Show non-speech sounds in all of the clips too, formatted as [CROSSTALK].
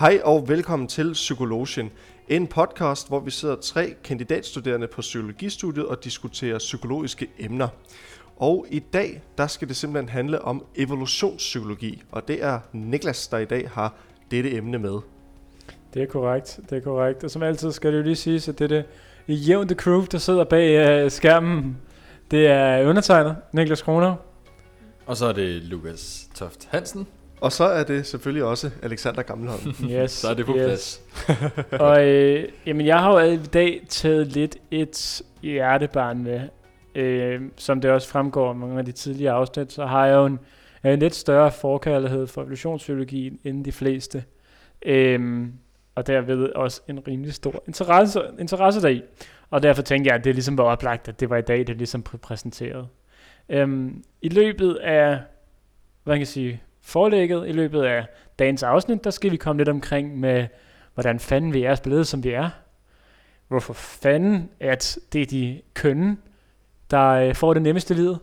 Hej og velkommen til Psykologien, en podcast, hvor vi sidder tre kandidatstuderende på psykologistudiet og diskuterer psykologiske emner. Og i dag, der skal det simpelthen handle om evolutionspsykologi, og det er Niklas, der i dag har dette emne med. Det er korrekt, det er korrekt. Og som altid skal det jo lige siges, at det er det jævnte crew, der sidder bag uh, skærmen. Det er undertegnet, Niklas Kroner. Og så er det Lukas Toft Hansen. Og så er det selvfølgelig også Alexander Gammelholm. [LAUGHS] Yes, Så er det på yes. plads. [LAUGHS] og øh, jamen, jeg har jo i dag taget lidt et hjertebarn med. Øh, som det også fremgår af mange af de tidligere afsnit, så har jeg jo en, en lidt større forkærlighed for evolutionspsykologien end de fleste. Øh, og derved også en rimelig stor interesse, interesse deri. Og derfor tænkte jeg, at det ligesom var oplagt, at det var i dag, det ligesom blev præsenteret. Øhm, I løbet af, hvad kan jeg sige, forlægget i løbet af dagens afsnit, der skal vi komme lidt omkring med, hvordan fanden vi er blevet, som vi er. Hvorfor fanden, at det er de kønne, der øh, får det nemmeste liv. livet.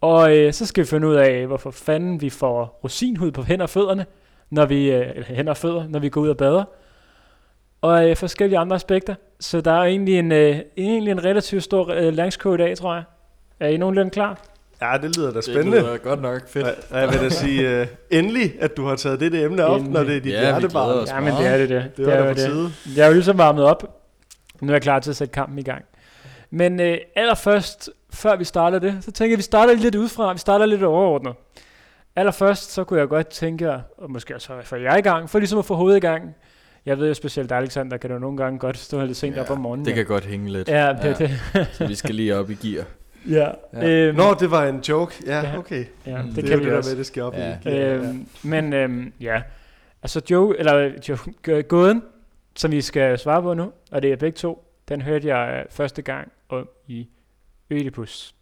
Og øh, så skal vi finde ud af, hvorfor fanden vi får rosinhud på hænder og fødderne, når vi, øh, eller hænder og fødder, når vi går ud og bader. Og øh, forskellige andre aspekter. Så der er egentlig en, øh, egentlig en relativt stor øh, læringskode i dag, tror jeg. Er I nogenlunde klar? Ja, det lyder da Det spændende. lyder godt nok fedt. Og jeg vil da sige uh, endelig, at du har taget dette emne op, Endelig. når det er dit Ja, hjertebarn. Ja, men det er det. Det, Det var er da på tide. Jeg er jo ligesom varmet op. Nu er jeg klar til at sætte kampen i gang. Men øh, allerførst, før vi starter det, så tænker jeg, at vi starter lidt udefra. Vi starter lidt overordnet. Allerførst, så kunne jeg godt tænke, og måske også få jer i gang, for ligesom at få hovedet i gang. Jeg ved jo specielt, Alexander kan du nogle gange godt stå lidt sent Ja, op om morgenen. Det kan godt hænge lidt. Ja, det, Ja. det, Så vi skal lige op i gear. Ja. Ja. Øhm, Nå, det var en joke. Ja, Ja. okay. ja, Mm. det, Det, kan er vi jo det også. med, det skal op Ja. i. Ja. Øhm, men øhm, ja, altså Joe, eller Joe, gåden, som vi skal svare på nu, og det er begge to, den hørte jeg øh, første gang om i Ødipus.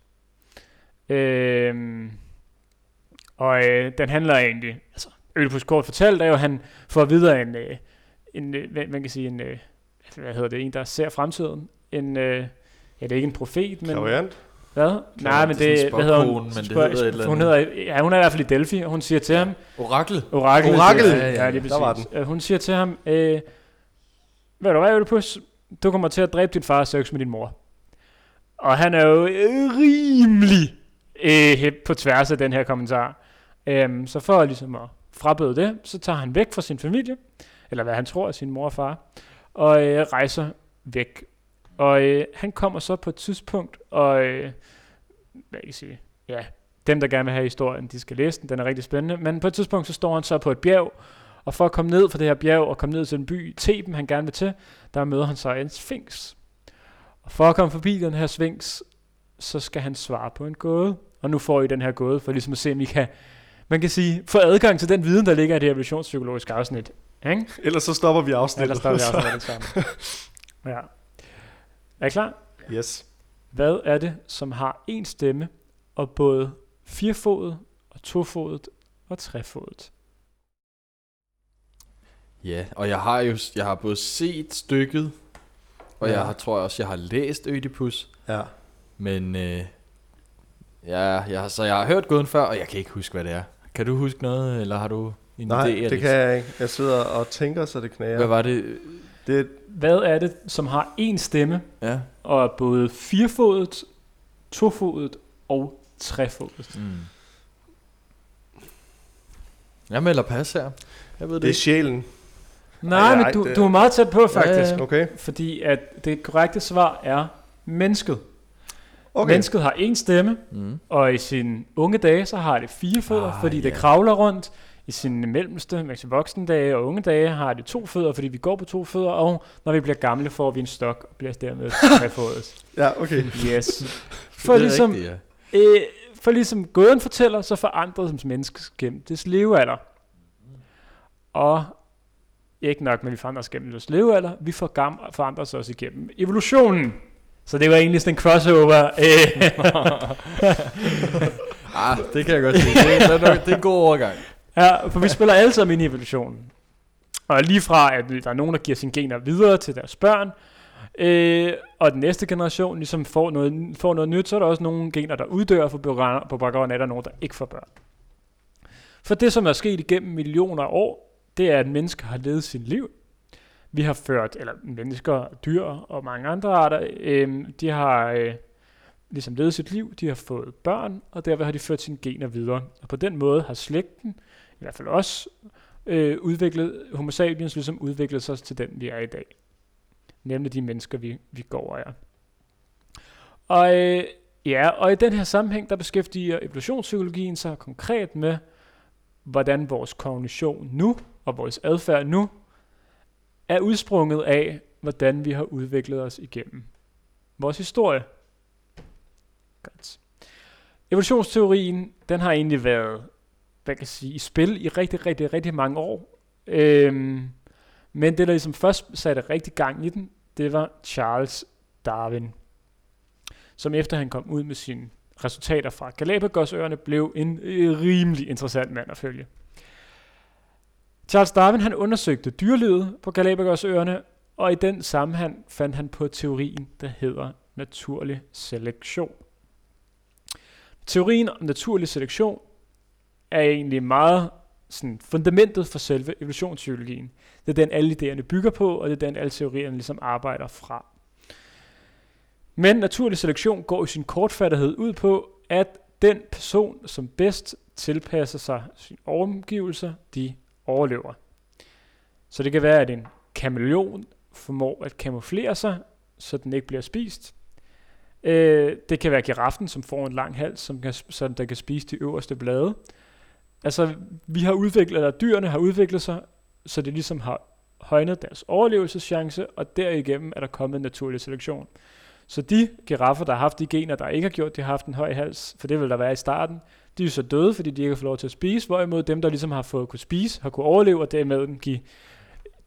Øhm, og øh, den handler egentlig, altså Ødipus kort fortalt er jo, at han får videre en, øh, en øh, hvad man kan sige, en, øh, hvad hedder det, en der ser fremtiden, en, øh, ja det er ikke en profet, men Klaverant. Hvad? Nej, men det er det, hvad hedder hun? men det hedder et hun hedder, ja, hun er i hvert fald i Delphi, og hun siger til ham, Orakel. Orakel. Orakel. Ja, Ja, ja, ja, lige der var. Øh, Hun siger til ham, øh, ved du hvad, Oedipus? Du kommer til at dræbe din far og sex med din mor. Og han er jo øh, rimelig øh, på tværs af den her kommentar. Øhm, så for ligesom at frabøde det, så tager han væk fra sin familie, eller hvad han tror er sin mor og far, og øh, rejser væk. Og øh, han kommer så på et tidspunkt, og øh, hvad kan jeg sige, ja, dem der gerne vil have historien, de skal læse den, den er rigtig spændende, men på et tidspunkt så står han så på et bjerg, og for at komme ned fra det her bjerg og komme ned til en by, Theben han gerne vil til, der møder han så en sphinx. Og for at komme forbi den her sphinx, så skal han svare på en gåde. Og nu får I den her gåde, for ligesom at se, om I kan, man kan sige, få adgang til den viden, der ligger i det evolutionspsykologiske afsnit. Ikke? Ellers så stopper vi afsnittet. Ellers står vi det [LAUGHS] sammen. Ja. Er I klar? Yes. Hvad er det, som har en stemme, og både firfodet, og tofodet, og trefodet? Ja, og jeg har jo jeg har både set stykket, og Ja. jeg har, tror jeg også, jeg har læst Ødipus. Ja. Men øh, ja, jeg, har- så jeg har hørt gåden før, og jeg kan ikke huske, hvad det er. Kan du huske noget, eller har du en Nej, idé? det Alex? kan jeg ikke. Jeg sidder og tænker, så det knager. Hvad var det? Det, Hvad er det, som har en stemme, Ja. og er både firfodet, tofodet og trefodet? Mm. Jeg melder pas her. Jeg ved det, det er ikke. sjælen. Nej, Ej, men du, det- du er meget tæt på, faktisk. Ja. Okay. Fordi at det korrekte svar er mennesket. Okay. Mennesket har en stemme, Mm. og i sine unge dage, så har det fire fødder, Ah, fordi det ja. kravler rundt. I sine mellemste, med sine voksne dage og unge dage, har det to fødder, fordi vi går på to fødder, og når vi bliver gamle, får vi en stok og bliver dermed trefodet. [LAUGHS] Ja, okay. Yes. For Det er ligesom, rigtigt, ja. øh, for ligesom gåden fortæller, så forandres som menneske gennem dets levealder. Og ikke nok med, at vi forandrer os gennem dets levealder, vi forandrer os også igennem evolutionen. Så det var egentlig sådan en crossover. Øh, [LAUGHS] Ah, det kan jeg godt se. Det er, nok, det er en god overgang ja, for vi spiller alle sammen ind i evolutionen. Og lige fra, at der er nogen, der giver sine gener videre til deres børn, øh, og den næste generation ligesom får noget, får noget nyt, så er der også nogle gener, der uddør for på baggrund af, at der er nogen, der ikke får børn. For det, som er sket igennem millioner af år, det er, at mennesker har levet sit liv. Vi har ført, eller mennesker, dyr og mange andre arter, øh, de har øh, ligesom levet sit liv, de har fået børn, og derved har de ført sine gener videre. Og på den måde har slægten, i hvert fald os, øh, udviklet, homo sapiens ligesom udviklet sig til den, vi er i dag. Nemlig de mennesker, vi, vi går og er. Og øh, ja, og i den her sammenhæng, der beskæftiger evolutionspsykologien sig konkret med, hvordan vores kognition nu, og vores adfærd nu, er udsprunget af, hvordan vi har udviklet os igennem vores historie. Godt. Evolutionsteorien, den har egentlig været, hvad kan jeg sige, i spil i rigtig, rigtig, rigtig mange år. Øhm, men det, der ligesom først satte rigtig gang i den, det var Charles Darwin, som efter han kom ud med sine resultater fra Galapagosøerne, blev en øh, rimelig interessant mand at følge. Charles Darwin han undersøgte dyrelivet på Galapagosøerne, og i den sammenhæng fandt han på teorien, der hedder naturlig selektion. Teorien om naturlig selektion er egentlig meget sådan fundamentet for selve evolutionspsykologien. Det er den, alle idéerne bygger på, og det er den, alle teorierne ligesom arbejder fra. Men naturlig selektion går i sin kortfattighed ud på, at den person, som bedst tilpasser sig sin omgivelser, de overlever. Så det kan være, at en kameleon formår at kamuflere sig, så den ikke bliver spist. Øh, det kan være giraffen, som får en lang hals, som kan, så der kan spise de øverste blade. Altså, vi har udviklet, eller dyrene har udviklet sig, så det ligesom har højnet deres overlevelseschance, og derigennem er der kommet en naturlig selektion. Så de giraffer, der har haft de gener, der ikke har gjort, de har haft en høj hals, for det vil der være i starten, de er så døde, fordi de ikke har fået lov til at spise, hvorimod dem, der ligesom har fået kunne spise, har kunne overleve, og dermed give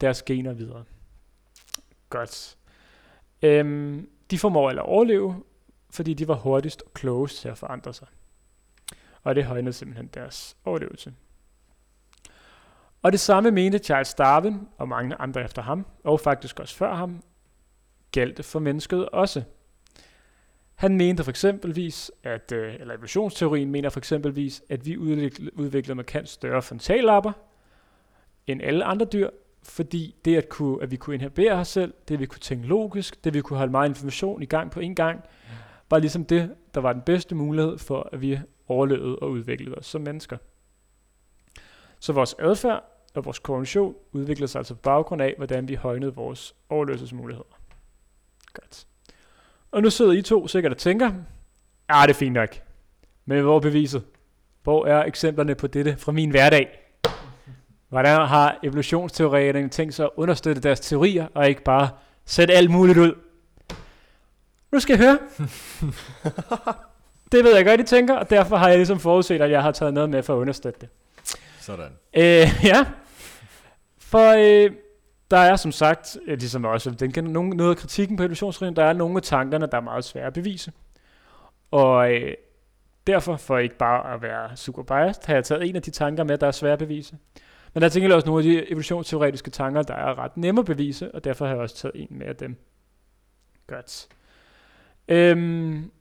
deres gener videre. Godt. Øhm, de formår at overleve, fordi de var hurtigst og klogest til at forandre sig. Og det højnede simpelthen deres overlevelse. Og det samme mente Charles Darwin og mange andre efter ham, og faktisk også før ham, galt for mennesket også. Han mente for eksempelvis, at, øh, eller evolutionsteorien mener for eksempelvis, at vi udviklede, markant større frontallapper end alle andre dyr, fordi det at, kunne, at vi kunne inhabere os selv, det vi kunne tænke logisk, det vi kunne holde meget information i gang på en gang, var ligesom det, der var den bedste mulighed for, at vi overlevet og udviklede os som mennesker. Så vores adfærd og vores kognition udviklede sig altså på baggrund af, hvordan vi højnede vores overlevelsesmuligheder. Godt. Og nu sidder I to sikkert og tænker, ja, det er fint nok. Men hvor er beviset? Hvor er eksemplerne på dette fra min hverdag? Hvordan har evolutionsteoretikerne tænkt sig at understøtte deres teorier, og ikke bare sætte alt muligt ud? Nu skal jeg høre. [LAUGHS] det ved jeg godt, I tænker, og derfor har jeg ligesom forudset, at jeg har taget noget med for at understøtte det. Sådan. Øh, [LAUGHS] ja. For øh, der er som sagt, ligesom også, den kan nogen, noget af kritikken på evolutionsteorien, der er nogle af tankerne, der er meget svære at bevise. Og øh, derfor, for ikke bare at være super biased, har jeg taget en af de tanker med, der er svære at bevise. Men der er tænker også nogle af de evolutionsteoretiske tanker, der er ret nemme at bevise, og derfor har jeg også taget en med af dem. Godt. Øhm,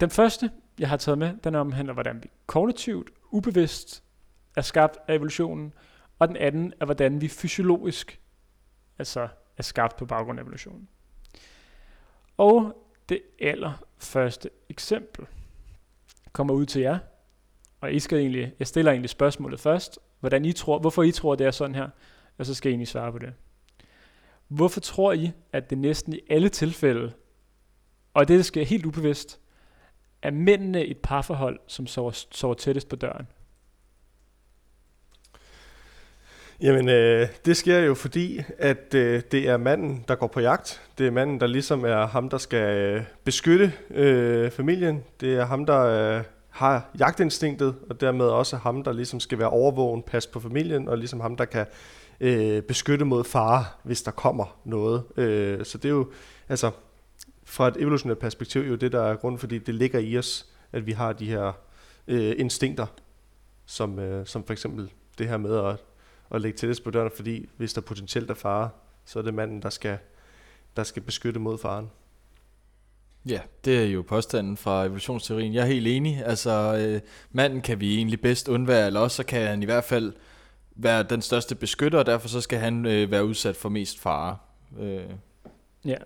den første, jeg har taget med, den omhandler, hvordan vi kognitivt, ubevidst er skabt af evolutionen, og den anden er, hvordan vi fysiologisk altså er skabt på baggrund af evolutionen. Og det allerførste eksempel kommer ud til jer, og I skal egentlig, jeg stiller egentlig spørgsmålet først, hvordan I tror, hvorfor I tror, det er sådan her, og så skal I egentlig svare på det. Hvorfor tror I, at det næsten i alle tilfælde, og det sker helt ubevidst, er mændene et parforhold, som sover, sover tættest på døren? Jamen, øh, det sker jo fordi, at øh, det er manden, der går på jagt. Det er manden, der ligesom er ham, der skal øh, beskytte øh, familien. Det er ham, der øh, har jagtinstinktet, og dermed også ham, der ligesom skal være overvågen, passe på familien, og ligesom ham, der kan øh, beskytte mod fare, hvis der kommer noget. Øh, så det er jo, altså, fra et evolutionært perspektiv, jo det, der er grund, fordi det ligger i os, at vi har de her øh, instinkter, som, øh, som for eksempel det her med at at lægge tættest på døren, fordi hvis der potentielt er fare, så er det manden, der skal, der skal beskytte mod faren. Ja, det er jo påstanden fra evolutionsteorien. Jeg er helt enig. Altså, øh, manden kan vi egentlig bedst undvære, eller også så kan han i hvert fald være den største beskytter, og derfor så skal han øh, være udsat for mest fare. Øh. Ja,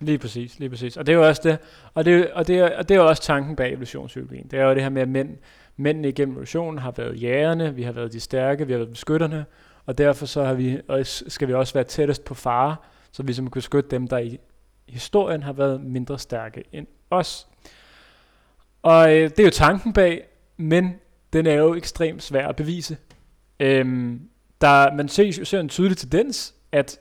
lige præcis, lige præcis. Og det er jo også det, og det, og det, er, og det er jo også tanken bag evolutionspsykologien. Det er jo det her med, at mænd, mændene igennem evolutionen har været jægerne, vi har været de stærke, vi har været beskytterne, og derfor så har vi, skal vi også være tættest på fare, så vi ligesom som kan beskytte dem, der i historien har været mindre stærke end os. Og øh, det er jo tanken bag, men den er jo ekstremt svær at bevise. Øhm, der, man ser, ser en tydelig tendens, at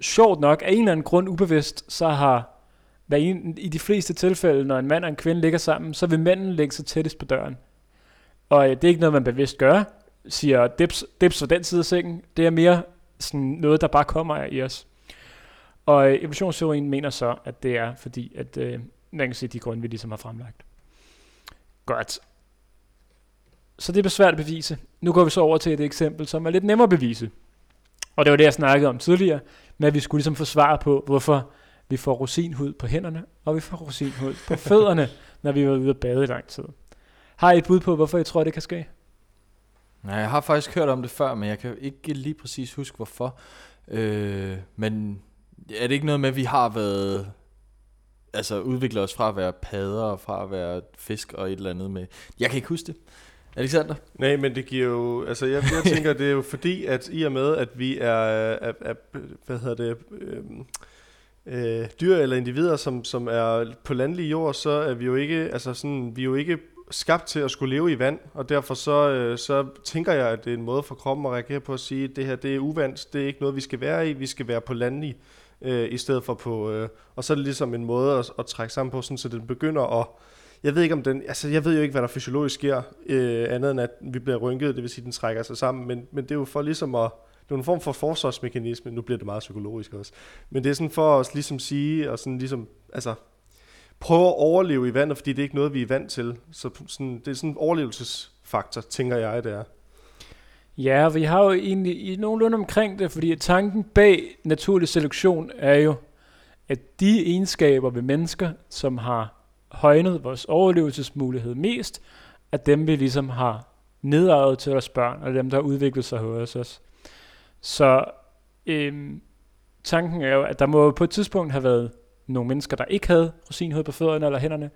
sjovt nok, af en eller anden grund ubevidst, så har hvad en, i de fleste tilfælde, når en mand og en kvinde ligger sammen, så vil manden lægge sig tættest på døren. Og øh, det er ikke noget, man bevidst gør, siger dips, dips fra den side af sengen. Det er mere sådan noget, der bare kommer i os. Og øh, evolutionsteorien mener så, at det er fordi, at øh, man kan se de grunde, vi ligesom har fremlagt. Godt. Så det er svært at bevise. Nu går vi så over til et eksempel, som er lidt nemmere at bevise. Og det var det, jeg snakkede om tidligere, at vi skulle ligesom få svar på, hvorfor vi får rosinhud på hænderne, og vi får rosinhud på [LAUGHS] fødderne, når vi var ude at bade i lang tid. Har I et bud på, hvorfor jeg tror, det kan ske? Nej, jeg har faktisk hørt om det før, men jeg kan ikke lige præcis huske, hvorfor. Øh, men er det ikke noget med, at vi har været altså udviklet os fra at være padder og fra at være fisk og et eller andet med. Jeg kan ikke huske det. Alexander? Nej, men det giver jo, altså jeg, jeg tænker, det er jo fordi, at i og med, at vi er, er, er hvad hedder det, øh, øh, dyr eller individer, som, som er på landlig jord, så er vi jo ikke, altså sådan, vi er jo ikke skabt til at skulle leve i vand, og derfor så, øh, så tænker jeg, at det er en måde for kroppen at reagere på at sige, at det her det er uvandt, det er ikke noget, vi skal være i, vi skal være på landlig øh, i stedet for på... Øh, og så er det ligesom en måde at, at trække sammen på, sådan, så den begynder at... Jeg ved ikke om den... Altså, jeg ved jo ikke, hvad der fysiologisk sker, øh, andet end at vi bliver rynket, det vil sige, at den trækker sig sammen, men, men det er jo for ligesom at... Det er en form for forsvarsmekanisme, nu bliver det meget psykologisk også, men det er sådan for at ligesom sige, og sådan ligesom, altså, prøve at overleve i vandet, fordi det er ikke noget, vi er vant til. Så sådan, det er sådan en overlevelsesfaktor, tænker jeg, det er. Ja, vi har jo egentlig i nogenlunde omkring det, fordi tanken bag naturlig selektion er jo, at de egenskaber ved mennesker, som har højnet vores overlevelsesmulighed mest, at dem vi ligesom har nedarvet til vores børn, og dem der har udviklet sig hos os. Så øhm, tanken er jo, at der må på et tidspunkt have været nogle mennesker, der ikke havde rosinhud på fødderne eller hænderne,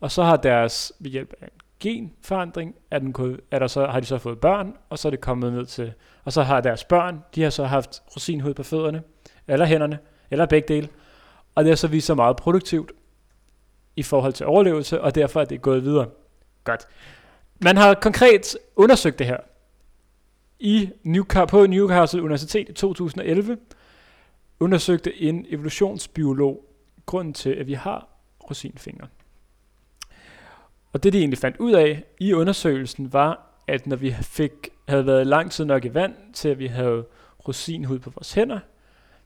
og så har deres, ved hjælp af en genforandring, er, den, er der så, har de så fået børn, og så er det kommet ned til, og så har deres børn, de har så haft rosinhud på fødderne, eller hænderne, eller begge dele, og det har så vist sig meget produktivt i forhold til overlevelse, og derfor er det gået videre. Godt. Man har konkret undersøgt det her i Newcastle, på Newcastle Universitet i 2011, undersøgte en evolutionsbiolog grunden til, at vi har rosinfingre. Og det de egentlig fandt ud af i undersøgelsen var, at når vi fik, havde været lang tid nok i vand, til at vi havde rosinhud på vores hænder,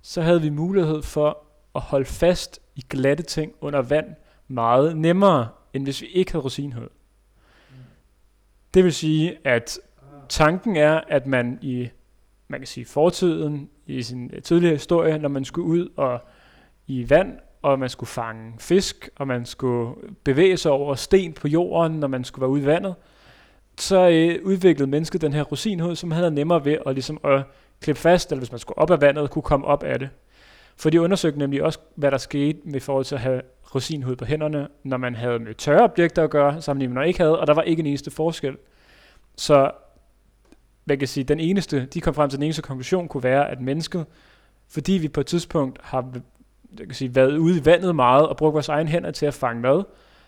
så havde vi mulighed for at holde fast i glatte ting under vand meget nemmere, end hvis vi ikke havde rosinhud. Det vil sige, at tanken er, at man i man kan sige fortiden, i sin tidligere historie, når man skulle ud og i vand og man skulle fange fisk, og man skulle bevæge sig over sten på jorden, når man skulle være ude i vandet, så øh, udviklede mennesket den her rosinhud, som havde nemmere ved at, ligesom, at klippe fast, eller hvis man skulle op af vandet, kunne komme op af det. For de undersøgte nemlig også, hvad der skete med forhold til at have rosinhud på hænderne, når man havde med tørre objekter at gøre, sammenlignet med når man ikke havde, og der var ikke en eneste forskel. Så man kan sige, den eneste, de kom frem til den eneste konklusion kunne være, at mennesket, fordi vi på et tidspunkt har jeg kan sige, været ude i vandet meget og brugt vores egen hænder til at fange mad,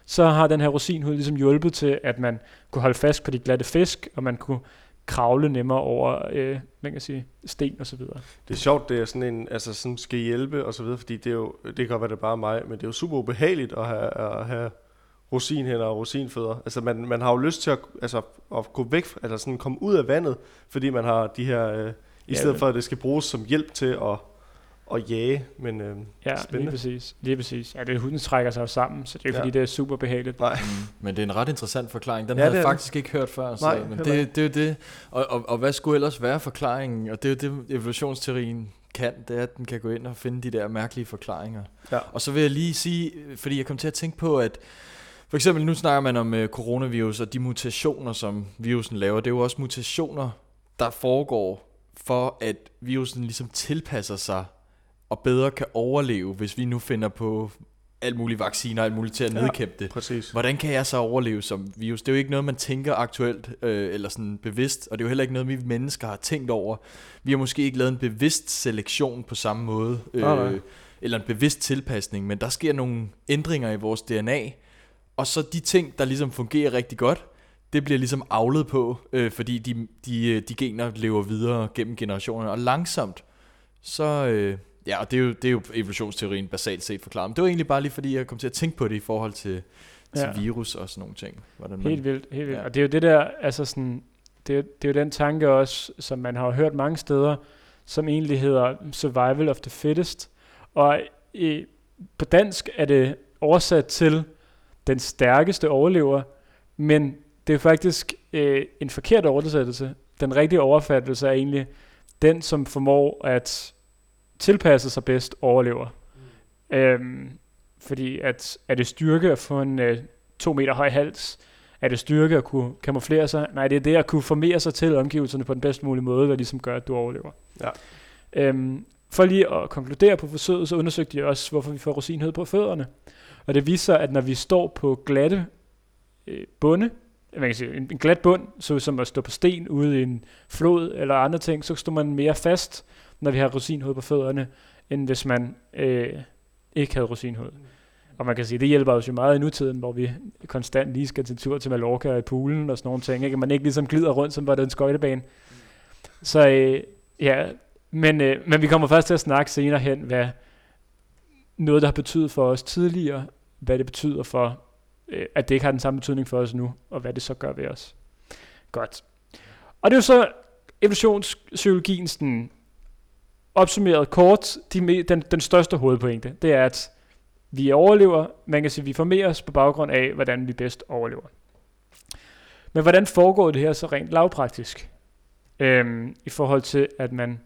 så har den her rosinhud ligesom hjulpet til, at man kunne holde fast på de glatte fisk, og man kunne kravle nemmere over, øh, man kan sige, sten og så videre. Det er sjovt, det er sådan en, altså sådan skal hjælpe og så videre, fordi det er jo, det kan godt være det er bare mig, men det er jo super ubehageligt at have, at have rosinhænder og rosinfødder. Altså man, man har jo lyst til at, altså, at gå væk, altså sådan komme ud af vandet, fordi man har de her, øh, i ja, stedet for at det skal bruges som hjælp til at at jage, men øh, ja, spændende. lige præcis. Lige præcis. Ja, det hunden trækker sig jo sammen, så det er ikke ja. fordi, det er super behageligt. Nej. Mm. Men det er en ret interessant forklaring. Den ja, havde jeg faktisk ikke hørt før. Så, Nej, men det, det er jo det. Og, og, og hvad skulle ellers være forklaringen? Og det er jo det, evolutionsteorien kan, det er, at den kan gå ind og finde de der mærkelige forklaringer. Ja. Og så vil jeg lige sige, fordi jeg kom til at tænke på, at for eksempel nu snakker man om uh, coronavirus og de mutationer, som virusen laver. Det er jo også mutationer der foregår for, at virusen ligesom tilpasser sig og bedre kan overleve, hvis vi nu finder på alt mulige vacciner og alt muligt til at ja, nedkæmpe det. Præcis. Hvordan kan jeg så overleve som virus? Det er jo ikke noget, man tænker aktuelt øh, eller sådan bevidst, og det er jo heller ikke noget, vi mennesker har tænkt over. Vi har måske ikke lavet en bevidst selektion på samme måde, øh, oh, eller en bevidst tilpasning, men der sker nogle ændringer i vores DNA, og så de ting, der ligesom fungerer rigtig godt, det bliver ligesom avlet på, øh, fordi de, de, de gener lever videre gennem generationerne, og langsomt, så... Øh, Ja, og det er jo, det er jo evolutionsteorien basalt set forklaret. Men det var egentlig bare lige fordi, jeg kom til at tænke på det i forhold til, til ja. virus og sådan nogle ting. Hvordan man, helt vildt, helt vildt. Ja. Og det er jo det der, altså sådan, det er, det er jo den tanke også, som man har hørt mange steder, som egentlig hedder survival of the fittest. Og i, på dansk er det oversat til den stærkeste overlever, men det er faktisk øh, en forkert oversættelse. Den rigtige overfattelse er egentlig den, som formår at tilpasser sig bedst, overlever. Mm. Øhm, fordi at, er det styrke at få en øh, to meter høj hals? Er det styrke at kunne kamuflere sig? Nej, det er det at kunne formere sig til omgivelserne på den bedst mulige måde, der ligesom gør, at du overlever. Ja. Øhm, for lige at konkludere på forsøget, så undersøgte de også, hvorfor vi får rosinhed på fødderne. Og det viser, at når vi står på glatte øh, bunde, man kan sige, en, en glat bund, så som at stå på sten ude i en flod eller andre ting, så står man mere fast, når vi har rosinhoved på fødderne, end hvis man øh, ikke havde rosinhoved. Mm. Og man kan sige, det hjælper os jo meget i nutiden, hvor vi konstant lige skal til tur til Mallorca og i poolen og sådan nogle ting. Ikke? Man ikke ligesom glider rundt, som var det en skøjtebane. Mm. Så øh, ja, men, øh, men vi kommer først til at snakke senere hen, hvad noget, der har betydet for os tidligere, hvad det betyder for, øh, at det ikke har den samme betydning for os nu, og hvad det så gør ved os. Godt. Og det er jo så evolutionspsykologiens den opsummeret kort, de, den, den største hovedpointe, det er, at vi overlever, man kan sige, at vi formerer os på baggrund af, hvordan vi bedst overlever. Men hvordan foregår det her så rent lavpraktisk? Øhm, I forhold til, at man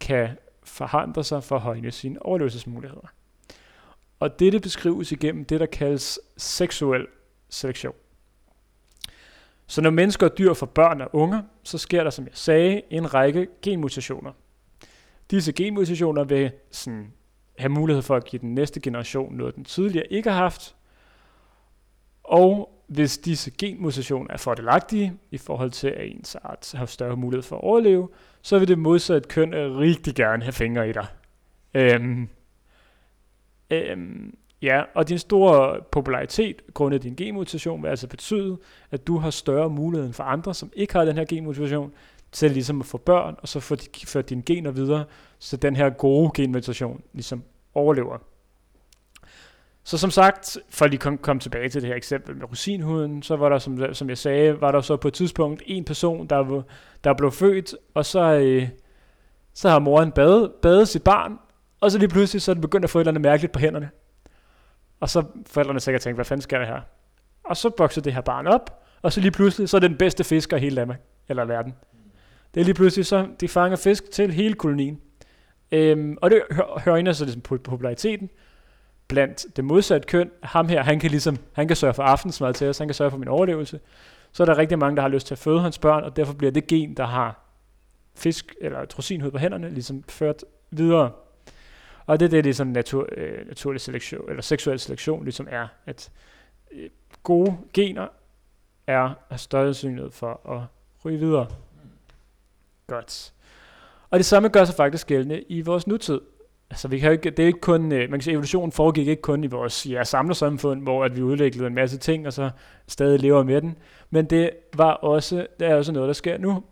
kan forandre sig for at højne sine overlevelsesmuligheder. Og dette beskrives igennem det, der kaldes seksuel selektion. Så når mennesker og dyr får børn og unger, så sker der, som jeg sagde, en række genmutationer. Disse genmutationer vil sådan have mulighed for at give den næste generation noget, den tidligere ikke har haft. Og hvis disse genmutationer er fordelagtige i forhold til, at ens art har større mulighed for at overleve, så vil det modsatte køn rigtig gerne have fingre i dig. Øhm, øhm, ja, og din store popularitet grundet din genmutation vil altså betyde, at du har større mulighed end for andre, som ikke har den her genmutation, til ligesom at få børn, og så få de, føre dine gener videre, så den her gode genmutation ligesom overlever. Så som sagt, for at komme tilbage til det her eksempel med rosinhuden, så var der, som, som jeg sagde, var der så på et tidspunkt en person, der, der blev født, og så, øh, så har moren badet, badet sit barn, og så lige pludselig så er den begyndt at få et eller andet mærkeligt på hænderne. Og så forældrene sikkert tænkt, hvad fanden sker der her? Og så bokser det her barn op, og så lige pludselig, så er det den bedste fisker i hele Danmark, eller verden. Det er lige pludselig så, de fanger fisk til hele kolonien. Øhm, og det hører ind så ligesom populariteten blandt det modsatte køn. Ham her, han kan ligesom, han kan sørge for aftensmad til os, han kan sørge for min overlevelse. Så er der rigtig mange, der har lyst til at føde hans børn, og derfor bliver det gen, der har fisk eller trosinhud på hænderne, ligesom ført videre. Og det er det, ligesom natur, øh, naturlig selektion, eller seksuel selektion ligesom er, at øh, gode gener er af større synlighed for at ryge videre. Godt. Og det samme gør sig faktisk gældende i vores nutid. Altså, vi kan ikke, det er ikke kun, øh, man kan sige, evolutionen foregik ikke kun i vores ja, samlersamfund, hvor at vi udviklede en masse ting, og så stadig lever med den. Men det var også, det er også noget, der sker nu.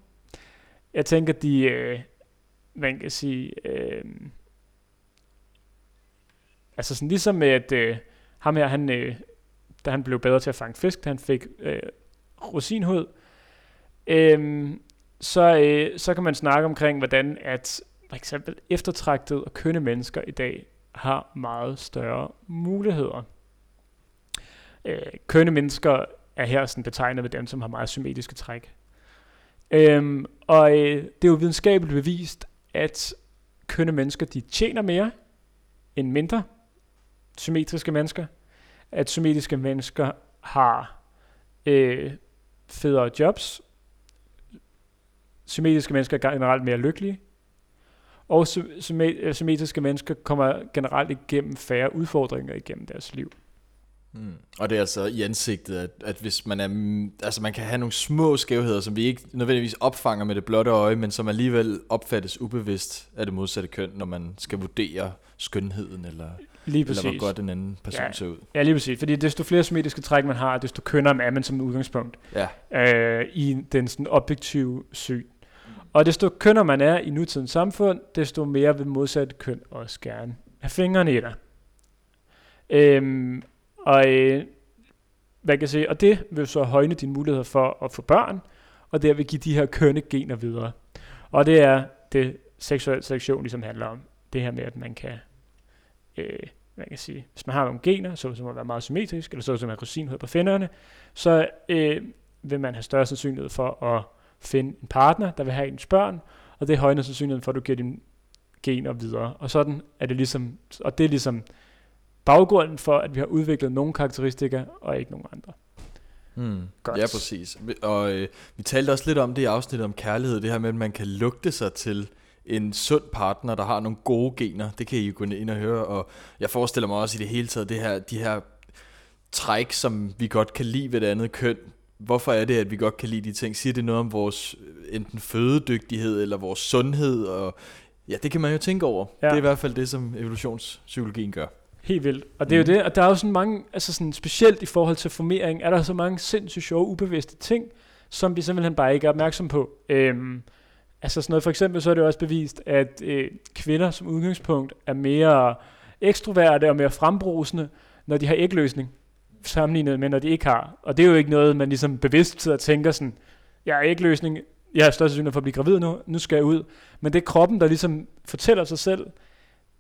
Jeg tænker, de, øh, man kan sige, øh, altså sådan ligesom med, at øh, ham her, han, øh, da han blev bedre til at fange fisk, da han fik øh, rosinhud, øh, så, øh, så kan man snakke omkring, hvordan at for eksempel eftertragtede og kønne mennesker i dag har meget større muligheder. Øh, kønne mennesker er her sådan betegnet ved dem, som har meget symmetriske træk. Øhm, og øh, det er jo videnskabeligt bevist, at kønne mennesker de tjener mere end mindre symmetriske mennesker. At symmetriske mennesker har øh, federe jobs, symmetriske mennesker er generelt mere lykkelige, og øh, symmetriske mennesker kommer generelt igennem færre udfordringer igennem deres liv. Mm. Og det er altså i ansigtet, at, at hvis man er, altså man kan have nogle små skævheder, som vi ikke nødvendigvis opfanger med det blotte øje, men som alligevel opfattes ubevidst af det modsatte køn, når man skal vurdere skønheden, eller, lige eller hvor godt den anden person ja. ser ud. Ja, lige præcis. Fordi desto flere symmetriske træk man har, desto kønnere er man som udgangspunkt ja. øh, i den sådan objektive syn. Og desto kønnere man er i nutidens samfund, desto mere vil modsatte køn også gerne have fingrene i dig. Øhm, og, øh, hvad kan jeg sige, og det vil så højne dine muligheder for at få børn, og det vil give de her kønne gener videre. Og det er det seksuel selektion ligesom handler om. Det her med, at man kan, øh, hvad kan sige, hvis man har nogle gener, så som være meget symmetrisk, eller så som at rosinhed på finderne, så øh, vil man have større sandsynlighed for at finde en partner, der vil have ens børn, og det højner sandsynligheden for, at du giver dine gener videre. Og sådan er det ligesom, og det er ligesom baggrunden for, at vi har udviklet nogle karakteristika, og ikke nogen andre. Mm. Godt. Ja, præcis. Og øh, vi talte også lidt om det i afsnittet om kærlighed, det her med, at man kan lugte sig til en sund partner, der har nogle gode gener. Det kan I gå ind og høre, og jeg forestiller mig også i det hele taget, det her, de her træk, som vi godt kan lide ved det andet køn. Hvorfor er det, at vi godt kan lide de ting? Siger det noget om vores enten fødedygtighed eller vores sundhed? Og ja, det kan man jo tænke over. Ja. Det er i hvert fald det, som evolutionspsykologien gør. Helt vildt. Og det er mm. jo det, og der er jo sådan mange, altså sådan specielt i forhold til formering, er der så mange sindssygt sjove, ubevidste ting, som vi simpelthen bare ikke er opmærksom på. Øhm, altså sådan noget, for eksempel så er det også bevist, at øh, kvinder som udgangspunkt er mere ekstroverte og mere frembrusende, når de har ægløsning, sammenlignet med, når de ikke har. Og det er jo ikke noget, man ligesom bevidst sidder og tænker sådan, jeg har ægløsning, jeg har størst sandsynlighed for at blive gravid nu, nu skal jeg ud. Men det er kroppen, der ligesom fortæller sig selv,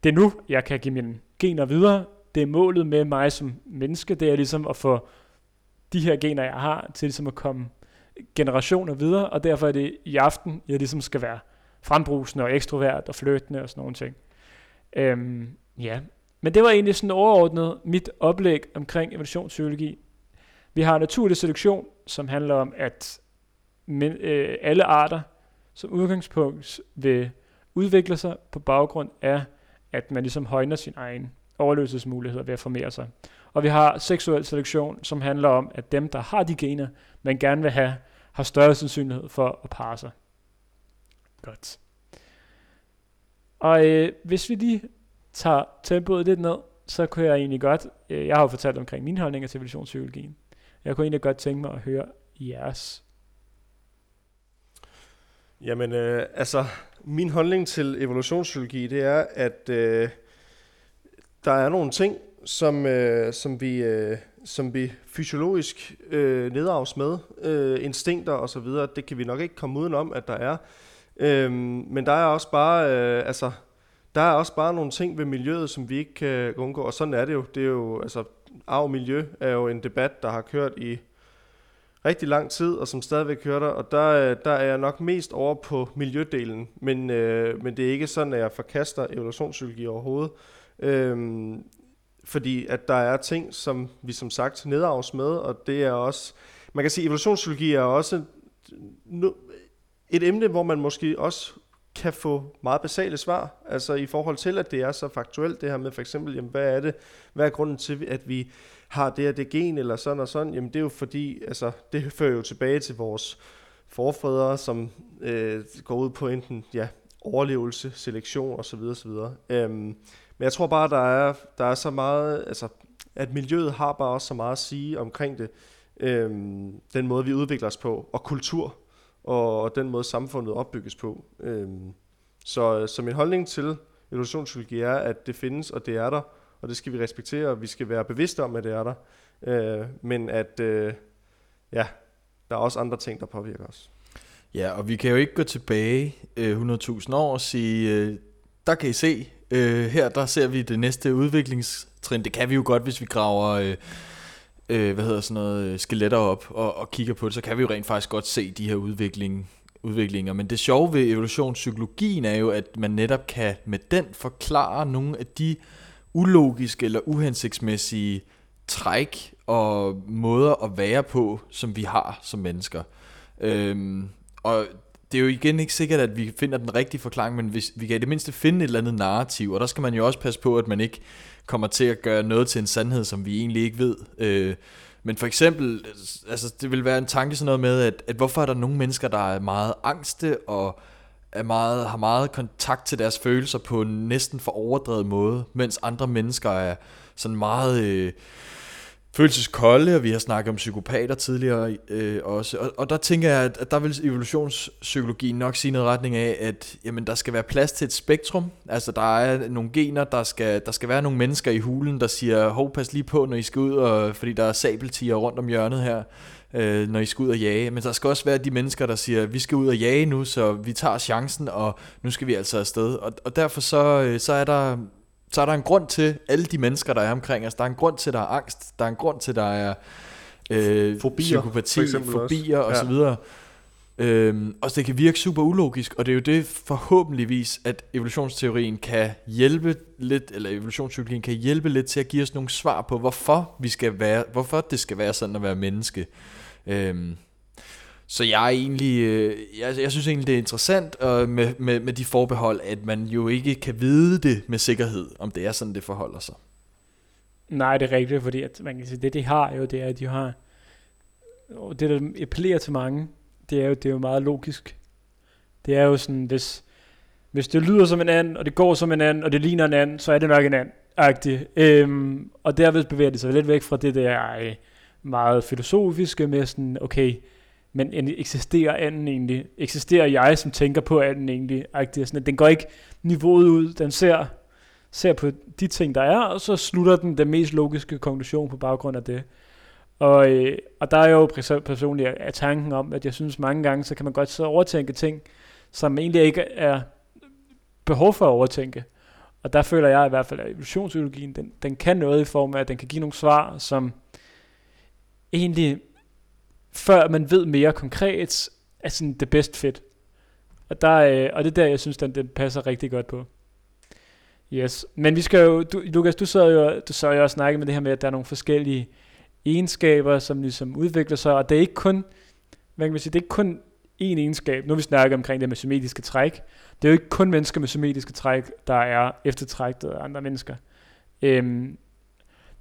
det er nu, jeg kan give mine gener videre. Det er målet med mig som menneske, det er ligesom at få de her gener, jeg har, til ligesom at komme generationer videre, og derfor er det i aften, jeg ligesom skal være frembrusende og ekstrovert og fløtende og sådan nogle ting. Øhm, ja, men det var egentlig sådan overordnet mit oplæg omkring evolutionspsykologi. Vi har naturlig selektion, som handler om, at men, øh, alle arter som udgangspunkt vil udvikle sig på baggrund af at man ligesom højner sin egen overlevelsesmuligheder ved at formere sig. Og vi har seksuel selektion, som handler om, at dem, der har de gener, man gerne vil have, har større sandsynlighed for at parre sig. Godt. Og øh, hvis vi lige tager tempoet lidt ned, så kunne jeg egentlig godt, øh, jeg har jo fortalt omkring mine holdninger til evolutionspsykologien. Jeg kunne egentlig godt tænke mig at høre jeres. Jamen, øh, altså, min holdning til evolutionspsykologi, det er, at øh, der er nogle ting, som, øh, som, vi, øh, som vi fysiologisk øh, nedarves med, øh, instinkter og så videre, det kan vi nok ikke komme udenom, at der er. Øh, men der er også bare, øh, altså, der er også bare nogle ting ved miljøet, som vi ikke kan undgå, og sådan er det jo. Det er jo, altså, arv miljø er jo en debat, der har kørt i rigtig lang tid, og som stadigvæk kører der, og der, øh, der er jeg nok mest over på miljødelen, men, øh, men det er ikke sådan, at jeg forkaster evolutionspsykologi overhovedet, øhm, fordi at der er ting, som vi som sagt nedarves med, og det er også, man kan sige, evolutionspsykologi er også et emne, hvor man måske også kan få meget basale svar, altså i forhold til, at det er så faktuelt, det her med for eksempel, jamen, hvad er det, hvad er grunden til, at vi har det her det gen, eller sådan og sådan, jamen det er jo fordi, altså det fører jo tilbage til vores forfædre, som øh, går ud på enten ja, overlevelse, selektion osv. osv. Øhm, men jeg tror bare, der er, der er så meget, altså at miljøet har bare også så meget at sige omkring det, øhm, den måde vi udvikler os på, og kultur, og den måde samfundet opbygges på. Øhm, så, så min holdning til evolutionspsykologi er, at det findes, og det er der, og det skal vi respektere, og vi skal være bevidste om, at det er der. Øh, men at, øh, ja, der er også andre ting, der påvirker os. Ja, og vi kan jo ikke gå tilbage øh, 100.000 år og sige, øh, der kan I se, øh, her der ser vi det næste udviklingstrin. Det kan vi jo godt, hvis vi graver... Øh, øh, hvad hedder sådan noget, øh, skeletter op og, og kigger på det, så kan vi jo rent faktisk godt se de her udvikling, udviklinger. Men det sjove ved evolutionspsykologien er jo, at man netop kan med den forklare nogle af de ulogiske eller uhensigtsmæssige træk og måder at være på, som vi har som mennesker. Øhm, og det er jo igen ikke sikkert, at vi finder den rigtige forklaring, men hvis, vi kan i det mindste finde et eller andet narrativ, og der skal man jo også passe på, at man ikke kommer til at gøre noget til en sandhed, som vi egentlig ikke ved. Øh, men for eksempel, altså det vil være en tanke sådan noget med, at, at hvorfor er der nogle mennesker, der er meget angste og er meget, har meget kontakt til deres følelser på en næsten for overdrevet måde, mens andre mennesker er sådan meget... Øh, følelseskolde, og vi har snakket om psykopater tidligere øh, også. Og, og der tænker jeg, at, at der vil evolutionspsykologien nok sige noget retning af, at jamen, der skal være plads til et spektrum. Altså der er nogle gener, der skal, der skal være nogle mennesker i hulen, der siger, hov, pas lige på, når I skal ud, og, fordi der er sabeltiger rundt om hjørnet her, øh, når I skal ud og jage. Men der skal også være de mennesker, der siger, vi skal ud og jage nu, så vi tager chancen, og nu skal vi altså afsted. Og, og derfor så, øh, så er der så er der en grund til alle de mennesker, der er omkring os. Der er en grund til, der er angst. Der er en grund til, der er øh, fobier, psykopati, fobier og så videre. Øhm, og det kan virke super ulogisk, og det er jo det forhåbentligvis, at evolutionsteorien kan hjælpe lidt, eller evolutionspsykologien kan hjælpe lidt til at give os nogle svar på, hvorfor vi skal være, hvorfor det skal være sådan at være menneske. Øhm, så jeg er egentlig, øh, jeg, jeg synes egentlig, det er interessant øh, med, med, med de forbehold, at man jo ikke kan vide det med sikkerhed, om det er sådan, det forholder sig. Nej, det er rigtigt, fordi at, man kan sige, det de har jo, det er, at de har, og det der appellerer til mange, det er jo, det er jo meget logisk. Det er jo sådan, hvis, hvis det lyder som en anden, og det går som en anden, og det ligner en anden, så er det nok en anden. Agtig. Øhm, og derved bevæger det sig lidt væk fra det der øh, meget filosofiske med sådan, okay, men eksisterer anden egentlig? Eksisterer jeg, som tænker på anden egentlig? Sådan, den går ikke niveauet ud, den ser, ser på de ting, der er, og så slutter den den mest logiske konklusion på baggrund af det. Og, øh, og der er jo personligt af tanken om, at jeg synes mange gange, så kan man godt så overtænke ting, som egentlig ikke er behov for at overtænke. Og der føler jeg i hvert fald, at evolutionspsykologien, den, den kan noget i form af, at den kan give nogle svar, som egentlig før man ved mere konkret, er sådan det bedst fedt. Og, der, øh, og det er der, jeg synes, den, den passer rigtig godt på. Yes. Men vi skal jo, du, Lukas, du sad jo, du sad jo og snakket med det her med, at der er nogle forskellige egenskaber, som ligesom udvikler sig, og det er ikke kun, hvad kan man sige, det er ikke kun én egenskab. Nu vi snakker omkring det med symmetriske træk. Det er jo ikke kun mennesker med symmetriske træk, der er eftertræktet af andre mennesker. Øhm,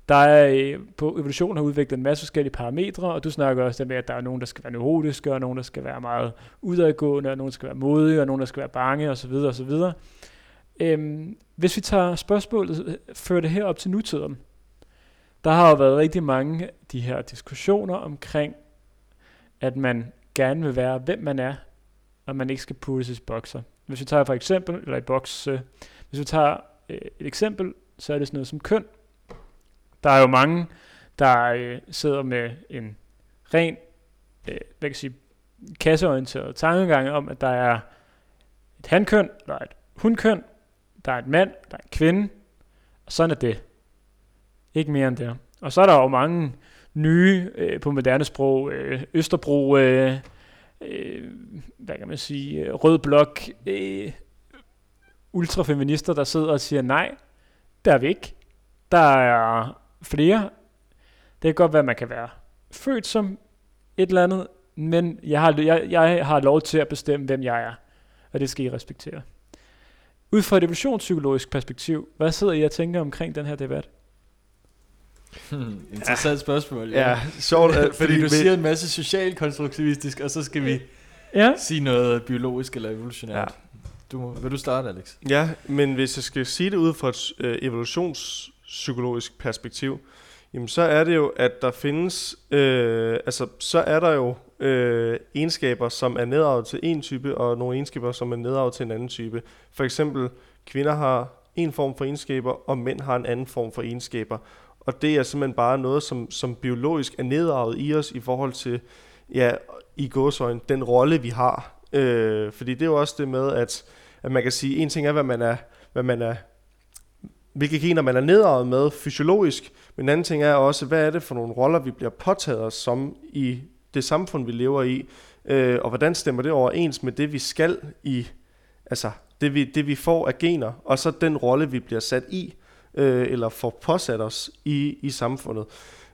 der er øh, på evolution har udviklet en masse forskellige parametre, og du snakker også med, at der er nogen, der skal være neurotiske, og nogen, der skal være meget udadgående, og nogen, der skal være modige, og nogen, der skal være bange, osv. osv. Øhm, hvis vi tager spørgsmålet, øh, fører det her op til nutiden, der har jo været rigtig mange af de her diskussioner omkring, at man gerne vil være, hvem man er, og man ikke skal puttes i bokser. Hvis vi tager for eksempel, eller i boks, øh, hvis vi tager øh, et eksempel, så er det sådan noget som køn. Der er jo mange, der øh, sidder med en ren, øh, hvad kan jeg sige, kasseorienteret tankegang om, at der er et hankøn, der er et hundkøn, der er et mand, der er en kvinde, og sådan er det. Ikke mere end det. Og så er der jo mange nye, øh, på moderne sprog, øh, Østerbro, øh, øh, hvad kan man sige, øh, rød blok, øh, ultrafeminister, der sidder og siger, nej, der er vi ikke. Der er flere. Det kan godt være, at man kan være født som et eller andet, men jeg har, jeg, jeg har lov til at bestemme, hvem jeg er. Og det skal I respektere. Ud fra et evolutionspsykologisk perspektiv, hvad sidder I og tænker omkring den her debat? Hmm, interessant ja. spørgsmål. Ja, ja sjovt. fordi, fordi du siger en masse socialkonstruktivistisk, og så skal vi ja. sige noget biologisk eller evolutionært. Ja. Du, vil du starte, Alex? Ja, men hvis jeg skal sige det ud fra et øh, evolutions psykologisk perspektiv, jamen så er det jo, at der findes, øh, altså så er der jo øh, egenskaber, som er nedarvet til en type, og nogle egenskaber, som er nedarvet til en anden type. For eksempel, kvinder har en form for egenskaber, og mænd har en anden form for egenskaber. Og det er simpelthen bare noget, som, som biologisk er nedarvet i os i forhold til, ja, i gåsøjne, den rolle, vi har. Øh, fordi det er jo også det med, at, at man kan sige, en ting er, hvad man er, hvad man er hvilke gener man er nedarvet med fysiologisk, men en anden ting er også, hvad er det for nogle roller, vi bliver påtaget os som i det samfund, vi lever i, øh, og hvordan stemmer det overens med det, vi skal i, altså det vi, det vi får af gener, og så den rolle, vi bliver sat i, øh, eller får påsat os i, i samfundet.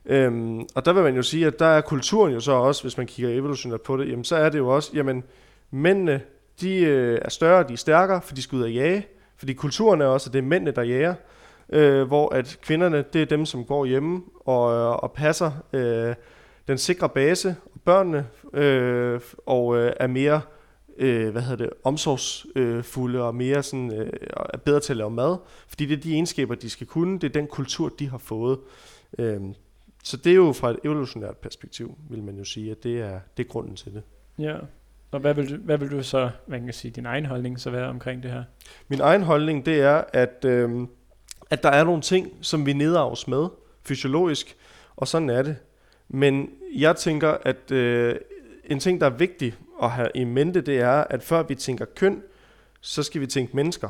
Øhm, og der vil man jo sige, at der er kulturen jo så også, hvis man kigger evolutionært på det, jamen så er det jo også, jamen Mændene, de øh, er større, de er stærkere, for de skal ud og jage. Fordi kulturen er også, at det er mændene, der jæger, Øh, hvor at kvinderne, det er dem, som går hjemme og, øh, og passer øh, den sikre base, og børnene, øh, og øh, er mere øh, hvad hedder det, omsorgsfulde øh, og mere sådan, øh, er bedre til at lave mad, fordi det er de egenskaber, de skal kunne, det er den kultur, de har fået. Øh, så det er jo fra et evolutionært perspektiv, vil man jo sige, at det er, det er grunden til det. Ja, så hvad vil, du, hvad vil du så, man kan sige, din egen holdning så være omkring det her? Min egen holdning, det er, at, øh, at der er nogle ting, som vi nedarves med, fysiologisk, og sådan er det. Men jeg tænker, at øh, en ting, der er vigtig at have i mente, det er, at før vi tænker køn, så skal vi tænke mennesker.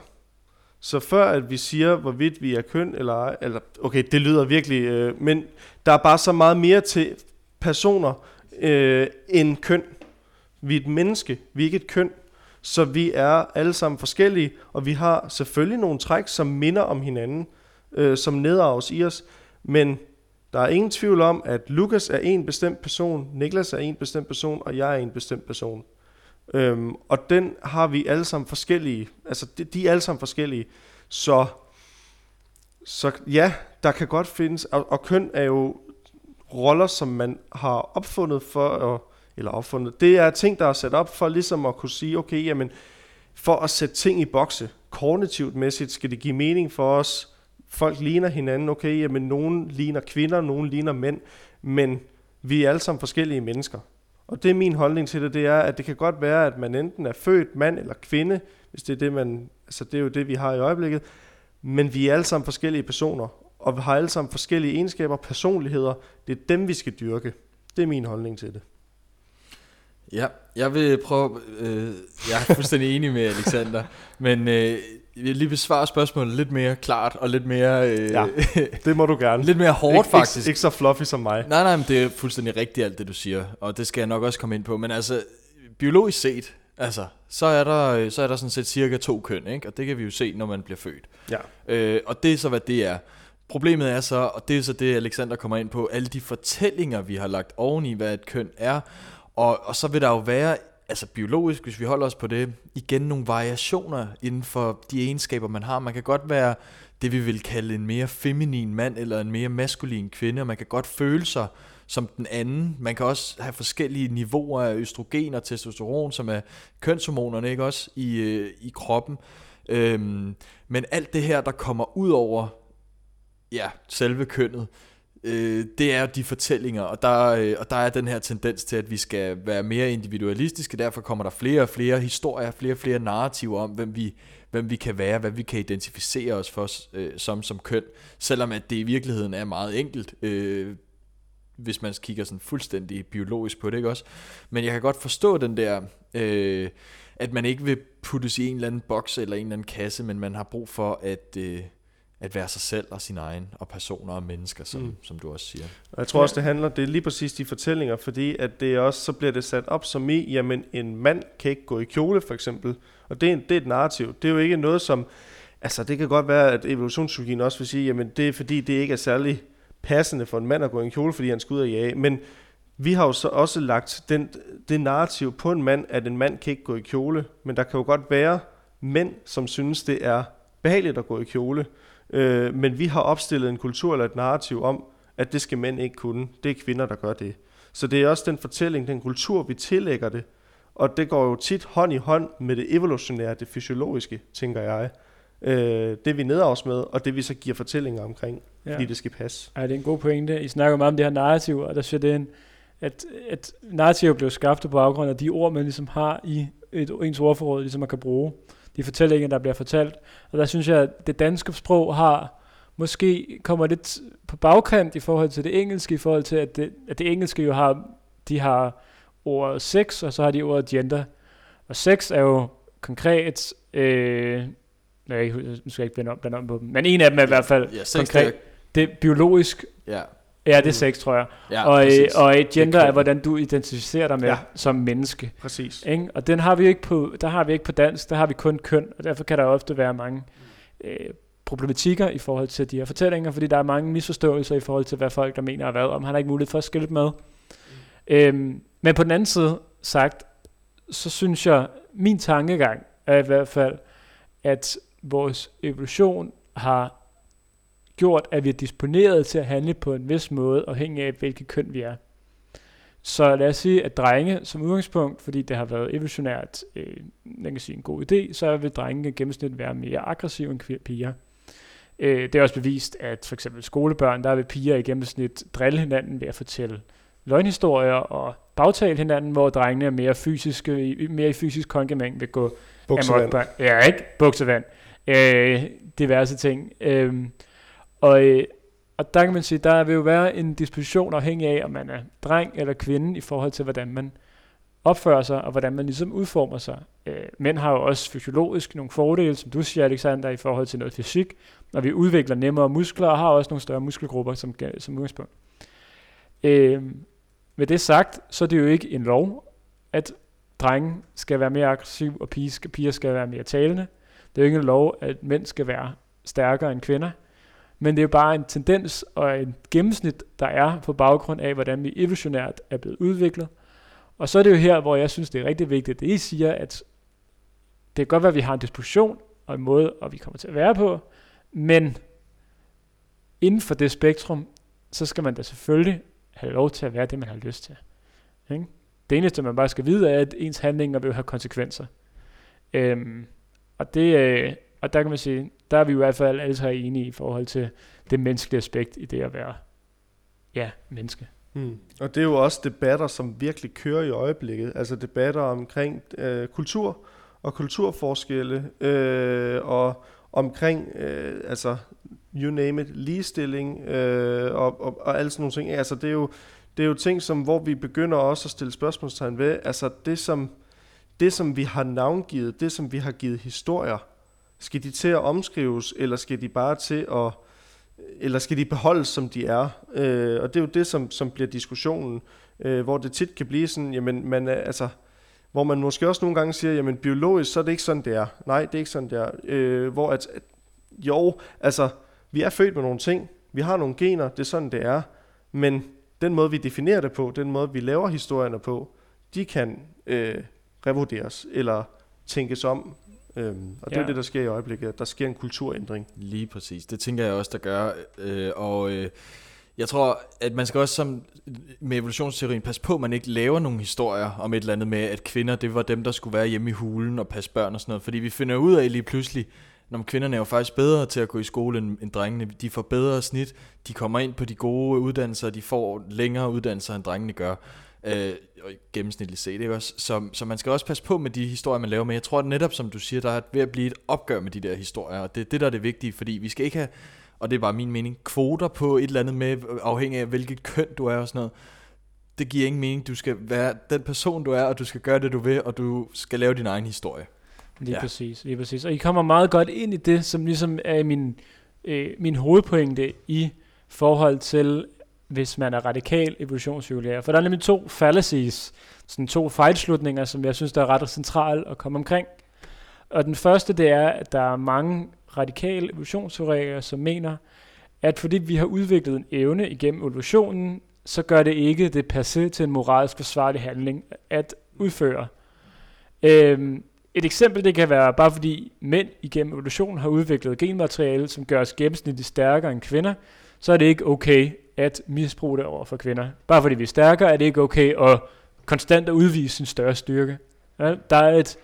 Så før at vi siger, hvorvidt vi er køn eller ej, eller okay, det lyder virkelig, øh, men der er bare så meget mere til personer øh, end køn. Vi er et menneske, vi er ikke et køn. Så vi er alle sammen forskellige, og vi har selvfølgelig nogle træk, som minder om hinanden, øh, som nedarves i os, men der er ingen tvivl om, at Lukas er en bestemt person, Niklas er en bestemt person, og jeg er en bestemt person. Øhm, og den har vi alle sammen forskellige, altså de, de er alle sammen forskellige, så, så ja, der kan godt findes, og, og køn er jo roller, som man har opfundet for, at, eller opfundet, det er ting, der er sat op for ligesom at kunne sige, okay, jamen, for at sætte ting i bokse, kognitivt mæssigt, skal det give mening for os, folk ligner hinanden, okay, jamen nogen ligner kvinder, nogen ligner mænd, men vi er alle sammen forskellige mennesker. Og det er min holdning til det, det er, at det kan godt være, at man enten er født mand eller kvinde, hvis det er det, man, altså det er jo det, vi har i øjeblikket, men vi er alle sammen forskellige personer, og vi har alle sammen forskellige egenskaber, personligheder. Det er dem, vi skal dyrke. Det er min holdning til det. Ja, jeg vil prøve, øh, jeg er fuldstændig enig med Alexander, men øh, jeg vil lige besvare spørgsmålet lidt mere klart og lidt mere... Øh, ja, det må du gerne. [LAUGHS] lidt mere hårdt faktisk. Ikke, ikke så fluffy som mig. Nej, nej, men det er fuldstændig rigtigt alt det, du siger, og det skal jeg nok også komme ind på. Men altså, biologisk set, altså, så er der, så er der sådan set cirka to køn, ikke? og det kan vi jo se, når man bliver født. Ja. Øh, og det er så, hvad det er. Problemet er så, og det er så det, Alexander kommer ind på, alle de fortællinger, vi har lagt oveni, hvad et køn er, og, og så vil der jo være altså biologisk, hvis vi holder os på det, igen nogle variationer inden for de egenskaber, man har. Man kan godt være det, vi vil kalde en mere feminin mand eller en mere maskulin kvinde, og man kan godt føle sig som den anden. Man kan også have forskellige niveauer af østrogen og testosteron, som er kønshormonerne, ikke også, i, øh, i kroppen. Øhm, men alt det her, der kommer ud over ja, selve kønnet, øh, det er de fortællinger, og der, øh, og der er den her tendens til, at vi skal være mere individualistiske, derfor kommer der flere og flere historier, flere og flere narrativer om, hvem vi, hvem vi kan være, hvad vi kan identificere os for øh, som, som køn, selvom at det i virkeligheden er meget enkelt, øh, hvis man kigger sådan fuldstændig biologisk på det, ikke også? Men jeg kan godt forstå den der, øh, at man ikke vil puttes i en eller anden boks eller en eller anden kasse, men man har brug for at... Øh, at være sig selv og sin egen, og personer og mennesker, som, mm. som du også siger. Og jeg tror også, det handler, det er lige præcis de fortællinger, fordi at det også, så bliver det sat op som i, jamen en mand kan ikke gå i kjole for eksempel, og det er, det er et narrativ. Det er jo ikke noget som, altså det kan godt være, at evolutionspsykologien også vil sige, jamen det er fordi, det ikke er særlig passende for en mand at gå i en kjole, fordi han skal ud og jage, men vi har jo så også lagt den, det narrativ på en mand, at en mand kan ikke gå i kjole, men der kan jo godt være mænd, som synes, det er behageligt at gå i kjole. Øh, men vi har opstillet en kultur eller et narrativ om, at det skal mænd ikke kunne. Det er kvinder, der gør det. Så det er også den fortælling, den kultur, vi tillægger det. Og det går jo tit hånd i hånd med det evolutionære, det fysiologiske, tænker jeg. Øh, det vi nedavs med, og det vi så giver fortællinger omkring, ja. fordi det skal passe. Ja, det er en god pointe. I snakker meget om det her narrativ, og der siger det en, at, at narrativ blev skabt på baggrund af de ord, man ligesom har i et, ens ordforråd, ligesom man kan bruge de fortællinger, der bliver fortalt. Og der synes jeg, at det danske sprog har måske kommer lidt på bagkant i forhold til det engelske, i forhold til, at det, at det engelske jo har, de har ordet sex, og så har de ordet gender. Og sex er jo konkret, øh, nej, nu skal jeg ikke blande om, blande om på dem, men en af dem er i hvert fald ja, konkret. Det er biologisk ja. Ja, det er sex, tror jeg. Ja, og, øh, og et gender er, hvordan du identificerer dig med ja. som menneske. Præcis. Ikke? Og den har vi ikke på, der har vi ikke på dansk, der har vi kun køn, og derfor kan der ofte være mange øh, problematikker i forhold til de her fortællinger, fordi der er mange misforståelser i forhold til, hvad folk der mener og hvad, om han har ikke mulighed for at skille med. Mm. Øhm, men på den anden side sagt, så synes jeg, min tankegang er i hvert fald, at vores evolution har gjort, at vi er disponeret til at handle på en vis måde, afhængig af, hvilket køn vi er. Så lad os sige, at drenge som udgangspunkt, fordi det har været evolutionært øh, man kan sige, en god idé, så vil drenge gennemsnit være mere aggressive end piger. Øh, det er også bevist, at for eksempel skolebørn, der vil piger i gennemsnit drille hinanden ved at fortælle løgnhistorier og bagtale hinanden, hvor drengene er mere fysiske, mere i fysisk kongemæng vil gå Buksevand. Ja, ikke? Buksevand. Øh, diverse ting. Øh, og, øh, og der kan man sige, der vil jo være en disposition afhængig af, om man er dreng eller kvinde, i forhold til, hvordan man opfører sig, og hvordan man ligesom udformer sig. Øh, mænd har jo også fysiologisk nogle fordele, som du siger, Alexander, i forhold til noget fysik, når vi udvikler nemmere muskler, og har også nogle større muskelgrupper som, som udgangspunkt. Øh, med det sagt, så er det jo ikke en lov, at drenge skal være mere aggressiv, og piger skal, piger skal være mere talende. Det er jo ikke en lov, at mænd skal være stærkere end kvinder. Men det er jo bare en tendens og en gennemsnit, der er på baggrund af, hvordan vi evolutionært er blevet udviklet. Og så er det jo her, hvor jeg synes, det er rigtig vigtigt, at I siger, at det kan godt være, at vi har en disposition og en måde, og vi kommer til at være på, men inden for det spektrum, så skal man da selvfølgelig have lov til at være det, man har lyst til. Ikke? Det eneste, man bare skal vide, er, at ens handlinger vil have konsekvenser. Øhm, og, det, øh, og der kan man sige, der er vi i hvert fald alle tre enige i forhold til det menneskelige aspekt i det at være ja, menneske. Mm. Og det er jo også debatter, som virkelig kører i øjeblikket. Altså debatter omkring øh, kultur og kulturforskelle øh, og omkring, øh, altså you name it, ligestilling øh, og, og, og alle sådan nogle ting. Altså det er jo, det er jo ting, som, hvor vi begynder også at stille spørgsmålstegn ved, altså det som, det som vi har navngivet, det som vi har givet historier, skal de til at omskrives, eller skal de bare til at, eller skal de beholdes, som de er? Øh, og det er jo det, som, som bliver diskussionen, øh, hvor det tit kan blive sådan, jamen, man, øh, altså, hvor man måske også nogle gange siger, jamen biologisk, så er det ikke sådan, det er. Nej, det er ikke sådan, det er. Øh, hvor at, at, jo, altså, vi er født med nogle ting, vi har nogle gener, det er sådan, det er, men den måde, vi definerer det på, den måde, vi laver historierne på, de kan øh, revurderes eller tænkes om. Øhm, og ja. det er det, der sker i øjeblikket. Der sker en kulturændring. Lige præcis. Det tænker jeg også, der gør. Øh, og øh, jeg tror, at man skal også som med evolutionsteorien passe på, at man ikke laver nogle historier om et eller andet med, at kvinder, det var dem, der skulle være hjemme i hulen og passe børn og sådan noget. Fordi vi finder ud af lige pludselig, når kvinderne er jo faktisk bedre til at gå i skole end, end drengene. De får bedre snit, de kommer ind på de gode uddannelser, de får længere uddannelser, end drengene gør. Øh, gennemsnitligt set, ikke også? Så, så man skal også passe på med de historier, man laver. Men jeg tror at netop, som du siger, der er ved at blive et opgør med de der historier. Og det er det, der er det vigtige, fordi vi skal ikke have, og det er bare min mening, kvoter på et eller andet med, afhængig af hvilket køn du er og sådan noget det giver ingen mening. Du skal være den person, du er, og du skal gøre det, du vil, og du skal lave din egen historie. Lige ja. præcis, lige præcis. Og I kommer meget godt ind i det, som ligesom er min, øh, min hovedpointe i forhold til, hvis man er radikal evolutionspsykologer. For der er nemlig to fallacies, sådan to fejlslutninger, som jeg synes, der er ret centralt at komme omkring. Og den første, det er, at der er mange radikale evolutionsteoretikere, som mener, at fordi vi har udviklet en evne igennem evolutionen, så gør det ikke det per se til en moralsk forsvarlig handling at udføre. Øhm, et eksempel det kan være, bare fordi mænd igennem evolutionen har udviklet genmateriale, som gør os gennemsnitligt stærkere end kvinder, så er det ikke okay at misbruge det over for kvinder. Bare fordi vi er stærkere, er det ikke okay at konstant at udvise en større styrke. Ja, der er et,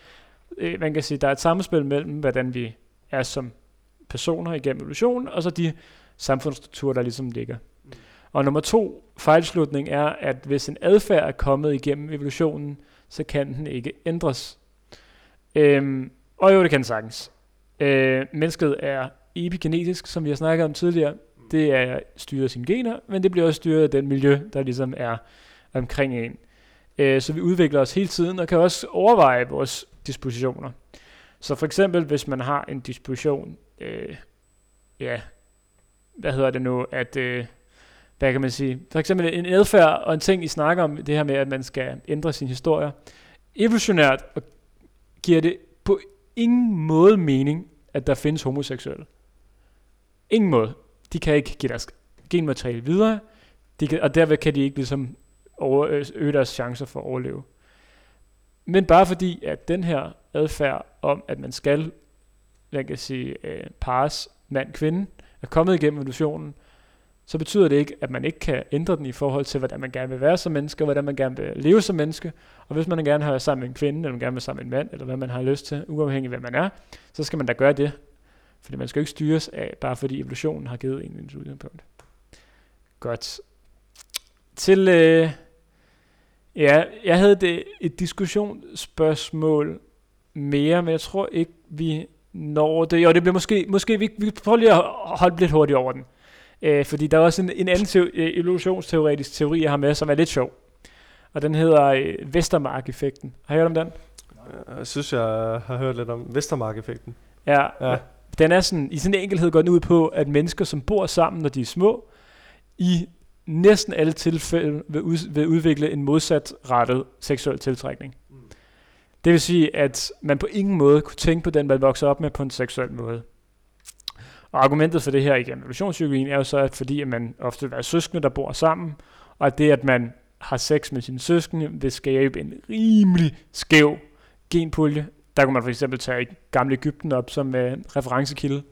øh, man kan sige, der er et samspil mellem, hvordan vi er som personer igennem evolutionen, og så de samfundsstrukturer, der ligesom ligger. Og nummer to fejlslutning er, at hvis en adfærd er kommet igennem evolutionen, så kan den ikke ændres. Øhm, og jo, det kan sagtens. Øh, mennesket er epigenetisk, som vi har snakket om tidligere. Det er styret af sine gener, men det bliver også styret af den miljø, der ligesom er omkring en. Øh, så vi udvikler os hele tiden, og kan også overveje vores dispositioner. Så for eksempel, hvis man har en disposition, øh, ja, hvad hedder det nu, at, øh, hvad kan man sige, for eksempel en adfærd og en ting, I snakker om, det her med, at man skal ændre sin historie. Evolutionært giver det på ingen måde mening, at der findes homoseksuelle. Ingen måde. De kan ikke give deres genmateriale videre, de kan, og derved kan de ikke ligesom over, øh, øge deres chancer for at overleve. Men bare fordi, at den her adfærd om, at man skal, man kan sige, øh, pares mand-kvinde, er kommet igennem evolutionen, så betyder det ikke, at man ikke kan ændre den i forhold til, hvordan man gerne vil være som menneske, og hvordan man gerne vil leve som menneske. Og hvis man gerne vil være sammen med en kvinde, eller man gerne vil være sammen med en mand, eller hvad man har lyst til, uafhængig af hvad man er, så skal man da gøre det. Fordi man skal jo ikke styres af, bare fordi evolutionen har givet en en udgangspunkt. Godt. Til, øh, ja, jeg havde det, et diskussionsspørgsmål mere, men jeg tror ikke, vi når det. Jo, det bliver måske, måske vi, vi prøver lige at holde lidt hurtigt over den. Øh, fordi der er også en, en anden teo, øh, evolutionsteoretisk teori, jeg har med, som er lidt sjov. Og den hedder øh, Vestermark-effekten. Har I hørt om den? Jeg synes, jeg har hørt lidt om Vestermark-effekten. Ja, ja. Den er sådan, i sin enkelhed går den ud på, at mennesker, som bor sammen, når de er små, i næsten alle tilfælde vil, ud, vil udvikle en modsat rettet seksuel tiltrækning. Mm. Det vil sige, at man på ingen måde kunne tænke på den, man vokser op med på en seksuel måde. Og argumentet for det her igennem evolutionspsykologien er jo så, at fordi at man ofte vil være søskende, der bor sammen, og at det, at man har sex med sine søskende, vil skabe en rimelig skæv genpulje. Der kunne man for eksempel tage gamle Ægypten op som øh, referencekilde.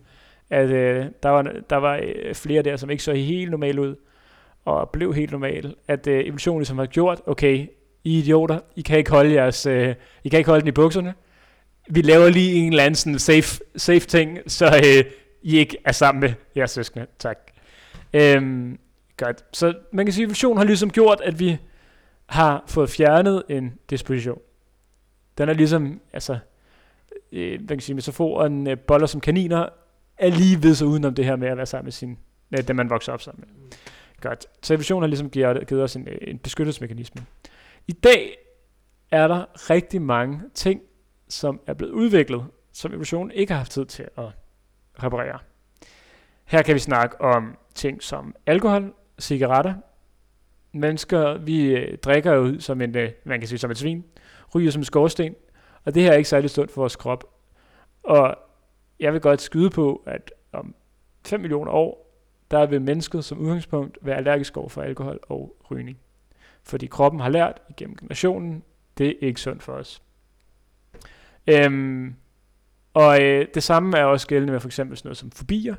At øh, der var, der var øh, flere der, som ikke så helt normal ud, og blev helt normal, At øh, evolutionen ligesom har gjort, okay, I idioter, I kan ikke holde jeres, øh, I kan ikke holde den i bukserne. Vi laver lige en eller anden sådan safe, safe ting, så øh, I ikke er sammen med jeres søskende. Tak. Øhm, godt. Så man kan sige, at evolutionen har ligesom gjort, at vi har fået fjernet en disposition. Den er ligesom, altså, øh, man kan sige, metaforen øh, boller som kaniner, er lige ved sig udenom det her med at være sammen med sin, øh, den man vokser op sammen med. Mm. Godt. Så evolutionen har ligesom givet, givet os en, øh, en beskyttelsesmekanisme. I dag er der rigtig mange ting, som er blevet udviklet, som evolutionen ikke har haft tid til at reparere. Her kan vi snakke om ting som alkohol, cigaretter. Mennesker, vi øh, drikker jo som en, øh, man kan sige som et svin, ryger som en skorsten, og det her er ikke særlig sundt for vores krop. Og jeg vil godt skyde på, at om 5 millioner år, der vil mennesket som udgangspunkt være allergisk over for alkohol og rygning. Fordi kroppen har lært igennem generationen, det er ikke sundt for os. Øhm, og øh, det samme er også gældende med for eksempel sådan noget som fobier.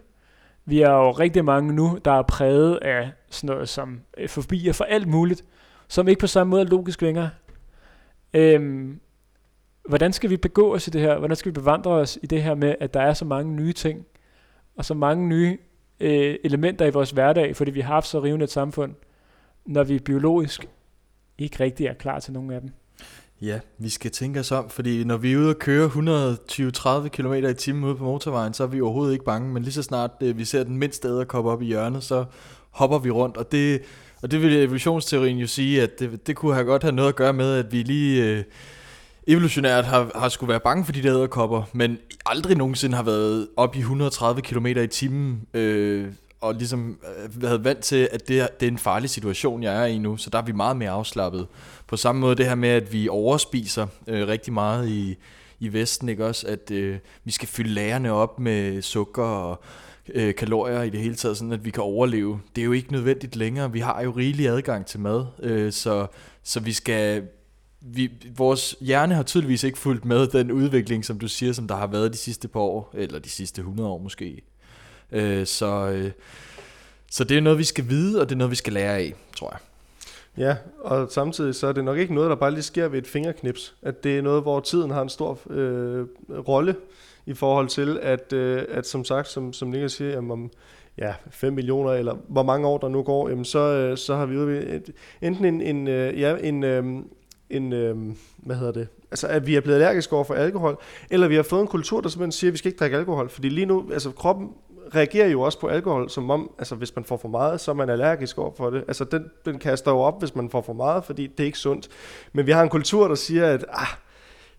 Vi er jo rigtig mange nu, der er præget af sådan noget som øh, fobier for alt muligt, som ikke på samme måde er logisk længere. Øhm, hvordan skal vi begå os i det her? Hvordan skal vi bevandre os i det her med, at der er så mange nye ting, og så mange nye øh, elementer i vores hverdag, fordi vi har haft så rivende et samfund, når vi biologisk ikke rigtig er klar til nogen af dem? Ja, vi skal tænke os om, fordi når vi er ude og køre 120-30 km i timen ude på motorvejen, så er vi overhovedet ikke bange, men lige så snart øh, vi ser den mindste komme op i hjørnet, så hopper vi rundt, og det, og det vil evolutionsteorien jo sige, at det, det kunne have godt have noget at gøre med, at vi lige øh, evolutionært har, har skulle være bange for de der æderkopper, men aldrig nogensinde har været op i 130 km i timen, øh, og ligesom øh, været vant til, at det, er, det er en farlig situation, jeg er i nu, så der er vi meget mere afslappet. På samme måde det her med, at vi overspiser øh, rigtig meget i, i Vesten, ikke også? At øh, vi skal fylde lærerne op med sukker og øh, kalorier i det hele taget, sådan at vi kan overleve. Det er jo ikke nødvendigt længere. Vi har jo rigelig adgang til mad, øh, så, så vi skal... Vi, vores hjerne har tydeligvis ikke fulgt med den udvikling, som du siger, som der har været de sidste par år, eller de sidste 100 år måske. Øh, så, øh, så det er noget, vi skal vide, og det er noget, vi skal lære af, tror jeg. Ja, og samtidig så er det nok ikke noget, der bare lige sker ved et fingerknips. At det er noget, hvor tiden har en stor øh, rolle i forhold til, at, øh, at som sagt, som, som Niklas siger, jamen, om ja, 5 millioner, eller hvor mange år der nu går, jamen, så, øh, så har vi enten en, en, øh, ja, en, øh, en øh, hvad hedder det, altså at vi er blevet allergiske over for alkohol, eller vi har fået en kultur, der simpelthen siger, at vi skal ikke drikke alkohol, fordi lige nu, altså kroppen reagerer jo også på alkohol, som om, altså hvis man får for meget, så er man allergisk over for det. Altså den, den kaster jo op, hvis man får for meget, fordi det er ikke sundt. Men vi har en kultur, der siger, at ah,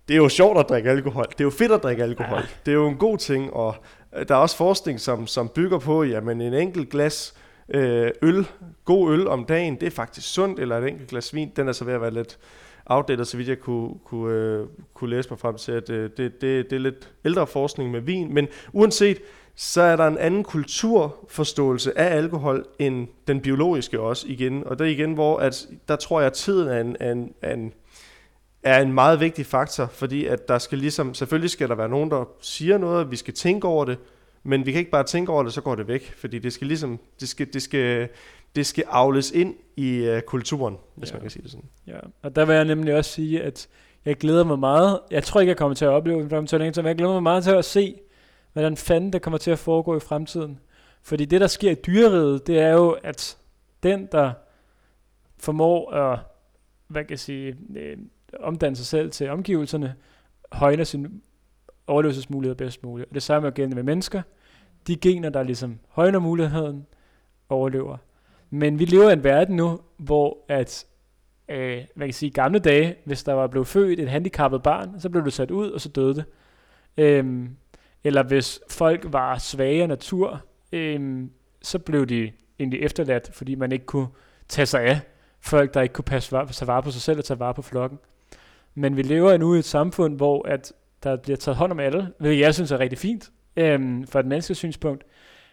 det er jo sjovt at drikke alkohol. Det er jo fedt at drikke alkohol. Ja. Det er jo en god ting, og øh, der er også forskning, som, som bygger på, jamen en enkelt glas øh, øl, god øl om dagen, det er faktisk sundt, eller et enkelt glas vin, den er så ved at være lidt outdated, så vidt jeg kunne, kunne, øh, kunne læse mig frem til, at øh, det, det, det er lidt ældre forskning med vin, men uanset, så er der en anden kulturforståelse af alkohol end den biologiske også igen. Og det er igen, hvor at, der tror jeg, at tiden er en, en, en er en meget vigtig faktor, fordi at der skal ligesom, selvfølgelig skal der være nogen, der siger noget, vi skal tænke over det, men vi kan ikke bare tænke over det, så går det væk, fordi det skal ligesom, det skal, det skal, det skal avles ind i uh, kulturen, hvis ja. man kan sige det sådan. Ja, og der vil jeg nemlig også sige, at jeg glæder mig meget, jeg tror ikke, jeg kommer til at opleve det, men jeg glæder mig meget til at se, hvordan fanden det kommer til at foregå i fremtiden. Fordi det, der sker i dyreriget, det er jo, at den, der formår at, hvad kan jeg sige, øh, omdanne sig selv til omgivelserne, højner sin overlevelsesmuligheder bedst muligt. Og det samme er gældende med mennesker. De gener, der ligesom højner muligheden, overlever. Men vi lever i en verden nu, hvor at, øh, man kan sige, gamle dage, hvis der var blevet født et handicappet barn, så blev det sat ud, og så døde det. Øhm, eller hvis folk var svage af natur, øhm, så blev de egentlig efterladt, fordi man ikke kunne tage sig af folk, der ikke kunne passe var, tage vare på sig selv og tage vare på flokken. Men vi lever nu i et samfund, hvor at der bliver taget hånd om alle, hvilket jeg synes er rigtig fint øhm, fra et menneskesynspunkt.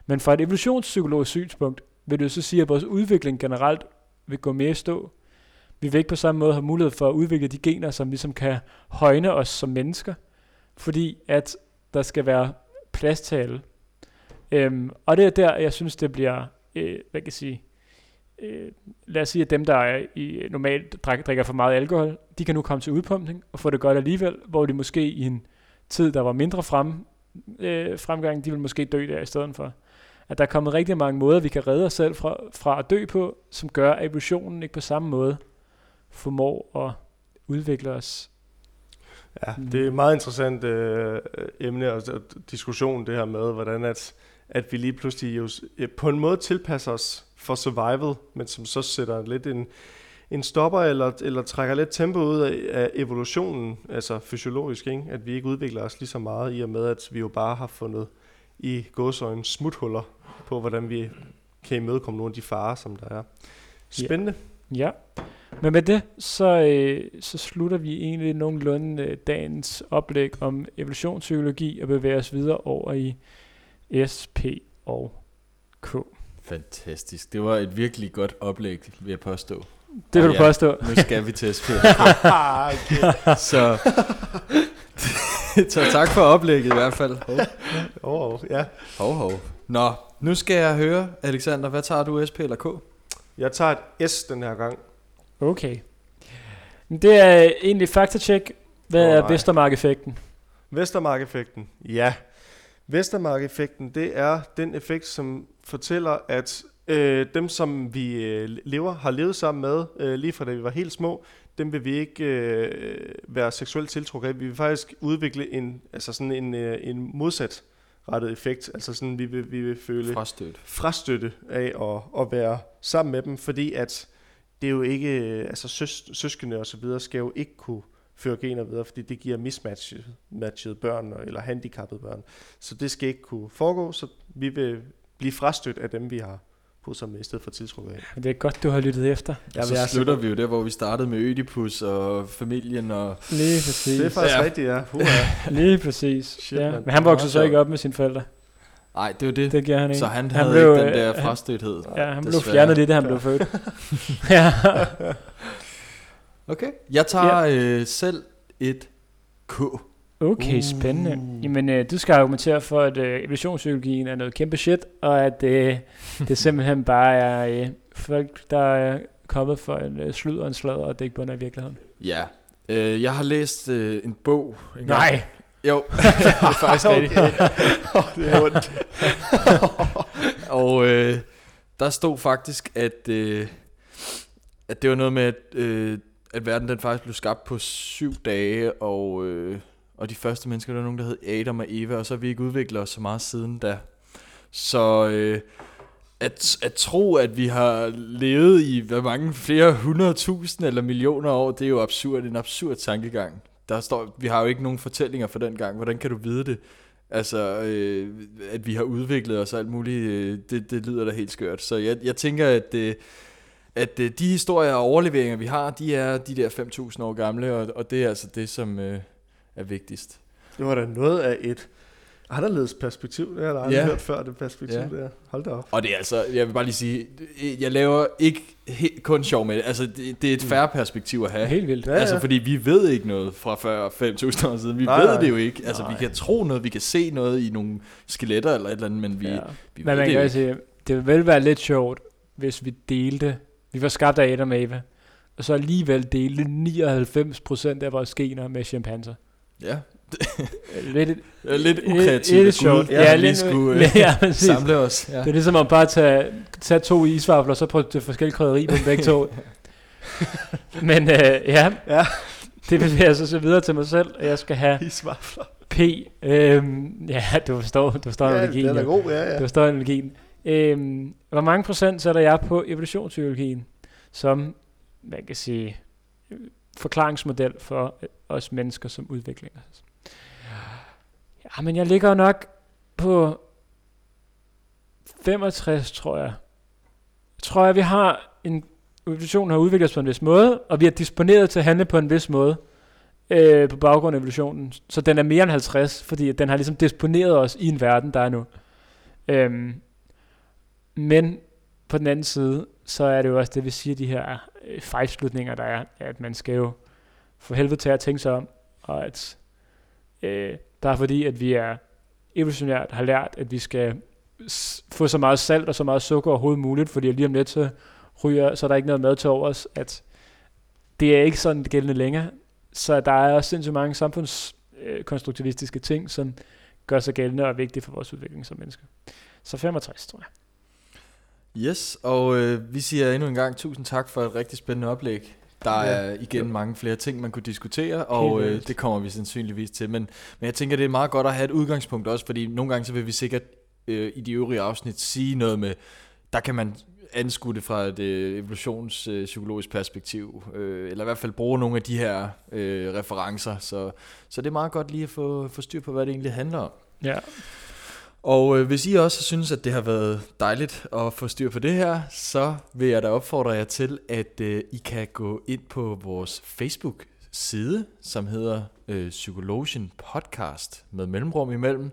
Men fra et evolutionspsykologisk synspunkt, vil det så sige, at vores udvikling generelt vil gå mere i stå. Vi vil ikke på samme måde have mulighed for at udvikle de gener, som ligesom kan højne os som mennesker, fordi at der skal være plads til alle. Øhm, og det er der, jeg synes, det bliver, øh, hvad kan jeg sige, øh, lad os sige, at dem, der er i, normalt drik, drikker for meget alkohol, de kan nu komme til udpumpning og få det godt alligevel, hvor de måske i en tid, der var mindre frem, øh, fremgang, de vil måske dø der i stedet for. At der er kommet rigtig mange måder, vi kan redde os selv fra, fra at dø på, som gør, at evolutionen ikke på samme måde formår at udvikle os. Ja, det er et meget interessant øh, emne og diskussion, det her med, hvordan at, at vi lige pludselig jo, på en måde tilpasser os for survival, men som så sætter lidt en, en stopper eller, eller trækker lidt tempo ud af, af evolutionen, altså fysiologisk, ikke? at vi ikke udvikler os lige så meget i og med, at vi jo bare har fundet i gåsøjne smuthuller på, hvordan vi kan imødekomme nogle af de farer, som der er. Spændende. Ja. ja. Men med det, så, øh, så slutter vi egentlig nogenlunde øh, dagens oplæg om evolutionspsykologi og bevæger os videre over i SP og K. Fantastisk. Det var et virkelig godt oplæg, vil jeg påstå. Det vil du ja, påstå. Nu skal vi til SP. [LAUGHS] så, [LAUGHS] så tak for oplægget i hvert fald. Hov. Oh, oh, ja. Hov, hov. Nå, nu skal jeg høre, Alexander, hvad tager du, SP eller K? Jeg tager et S den her gang. Okay. Det er egentlig faktacheck. Hvad oh, er Vestermark-effekten? Vestermark-effekten, ja. Vestermark-effekten, det er den effekt, som fortæller, at øh, dem, som vi øh, lever, har levet sammen med, øh, lige fra da vi var helt små, dem vil vi ikke øh, være seksuelt tiltrukket af. Vi vil faktisk udvikle en, altså sådan en, øh, en modsat rettet effekt. Altså sådan, vi vil, vi vil føle frastøtte, frastøtte af at, at være sammen med dem, fordi at det er jo ikke, altså søs, søskende og så videre skal jo ikke kunne føre gener videre, fordi det giver mismatchede børn eller handicappede børn. Så det skal ikke kunne foregå, så vi vil blive frastødt af dem, vi har pusser med, i stedet for tiltrukket af. Det er godt, du har lyttet efter. Ja, så slutter vi jo der, hvor vi startede med Ødipus og familien. Og Lige præcis. Det er faktisk ja. rigtigt, ja. [LAUGHS] Lige præcis. Shit, ja. Men han voksede så ikke op med sine forældre. Nej, det var det. Det giver han ikke. Så han, han havde blev, ikke den der frastøthed. Ja, han desværre. blev fjernet lidt, da han blev født. [LAUGHS] ja. Okay. Jeg tager ja. øh, selv et K. Okay, uh. spændende. Jamen, øh, du skal argumentere for, at øh, evolutionspsykologien er noget kæmpe shit, og at øh, det [LAUGHS] simpelthen bare er øh, folk, der er kommet for en øh, slud og en sladder, og det ikke bunder i virkeligheden. Ja. Øh, jeg har læst øh, en bog. En Nej. Gang. Jo, [LAUGHS] det er faktisk rigtigt. oh, det er ondt. [LAUGHS] og øh, der stod faktisk, at, øh, at det var noget med, at, øh, at verden den faktisk blev skabt på syv dage, og... Øh, og de første mennesker, der var nogen, der hed Adam og Eva, og så har vi ikke udviklet os så meget siden da. Så øh, at, at tro, at vi har levet i hvor mange flere hundredtusind eller millioner år, det er jo absurd, en absurd tankegang. Der står, vi har jo ikke nogen fortællinger for den gang. Hvordan kan du vide det? Altså, øh, at vi har udviklet os og alt muligt, øh, det, det lyder da helt skørt. Så jeg, jeg tænker, at, øh, at øh, de historier og overleveringer, vi har, de er de der 5.000 år gamle, og, og det er altså det, som, øh, er vigtigst. Det var da noget af et anderledes perspektiv. Det har jeg aldrig ja. hørt før, det perspektiv ja. der. Hold da op. Og det er altså, jeg vil bare lige sige, jeg laver ikke he- kun sjov med det. Altså, det, det er et mm. færre perspektiv at have. Helt vildt. Ja, altså, ja. fordi vi ved ikke noget fra før 5.000 år siden. Vi nej, ved nej. det jo ikke. Altså, nej. vi kan tro noget, vi kan se noget i nogle skeletter eller et eller andet, men vi, ja. vi men ved man det kan sige, det vil være lidt sjovt, hvis vi delte, vi var skabt af Adam og Eva, og så alligevel delte 99% af vores gener med chimpanser. Ja, [LAUGHS] lidt, lidt ukreativt. Lidt sjovt. Ja, [LAUGHS] ja, lige skulle øh, ja, samle os. Ja. Det er ligesom at bare tage, tage to isvafler, og så prøve det forskellige krydderi på begge to. [LAUGHS] Men øh, ja, ja, det vil jeg så se videre til mig selv, at jeg skal have isvafler. P. Øhm, ja, du forstår, du forstår ja, analogien. den er god, ja, ja. Du forstår analogien. Øhm, hvor mange procent sætter jeg på evolutionspsykologien, som man kan sige forklaringsmodel for os mennesker som udvikler os? Ja, men jeg ligger nok på 65, tror jeg. Jeg tror, at vi har en evolution har udviklet sig på en vis måde, og vi er disponeret til at handle på en vis måde øh, på baggrund af evolutionen. Så den er mere end 50, fordi den har ligesom disponeret os i en verden, der er nu. Øhm, men på den anden side, så er det jo også det, vi siger, de her øh, fejlslutninger, der er, at man skal jo for helvede til at tænke sig om, og at øh, der er fordi, at vi er evolutionært har lært, at vi skal få så meget salt og så meget sukker overhovedet muligt, fordi lige om lidt så ryger, så er der ikke noget mad til overs, at det er ikke sådan det gældende længere. Så der er også sindssygt mange samfundskonstruktivistiske ting, som gør sig gældende og er vigtige for vores udvikling som mennesker. Så 65, tror jeg. Yes, og øh, vi siger endnu en gang tusind tak for et rigtig spændende oplæg. Der er igen ja. mange flere ting, man kunne diskutere, og øh, det kommer vi sandsynligvis til. Men, men jeg tænker, det er meget godt at have et udgangspunkt også, fordi nogle gange så vil vi sikkert øh, i de øvrige afsnit sige noget med, der kan man anskue det fra et øh, evolutionspsykologisk øh, perspektiv, øh, eller i hvert fald bruge nogle af de her øh, referencer. Så, så det er meget godt lige at få, få styr på, hvad det egentlig handler om. Ja. Og øh, hvis I også synes, at det har været dejligt at få styr på det her, så vil jeg da opfordre jer til, at øh, I kan gå ind på vores Facebook-side, som hedder øh, Psykologian Podcast med mellemrum imellem.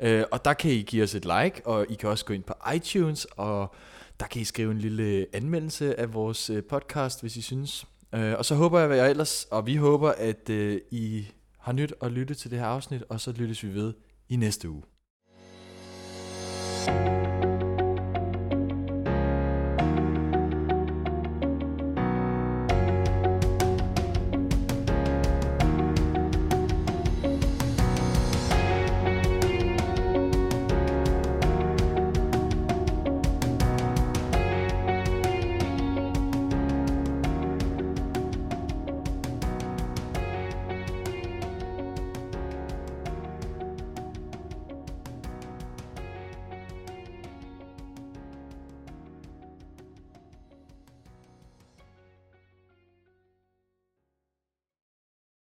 Øh, og der kan I give os et like, og I kan også gå ind på iTunes, og der kan I skrive en lille anmeldelse af vores øh, podcast, hvis I synes. Øh, og så håber jeg, at jeg ellers, og vi håber, at øh, I har nyt at lytte til det her afsnit, og så lyttes vi ved i næste uge thank you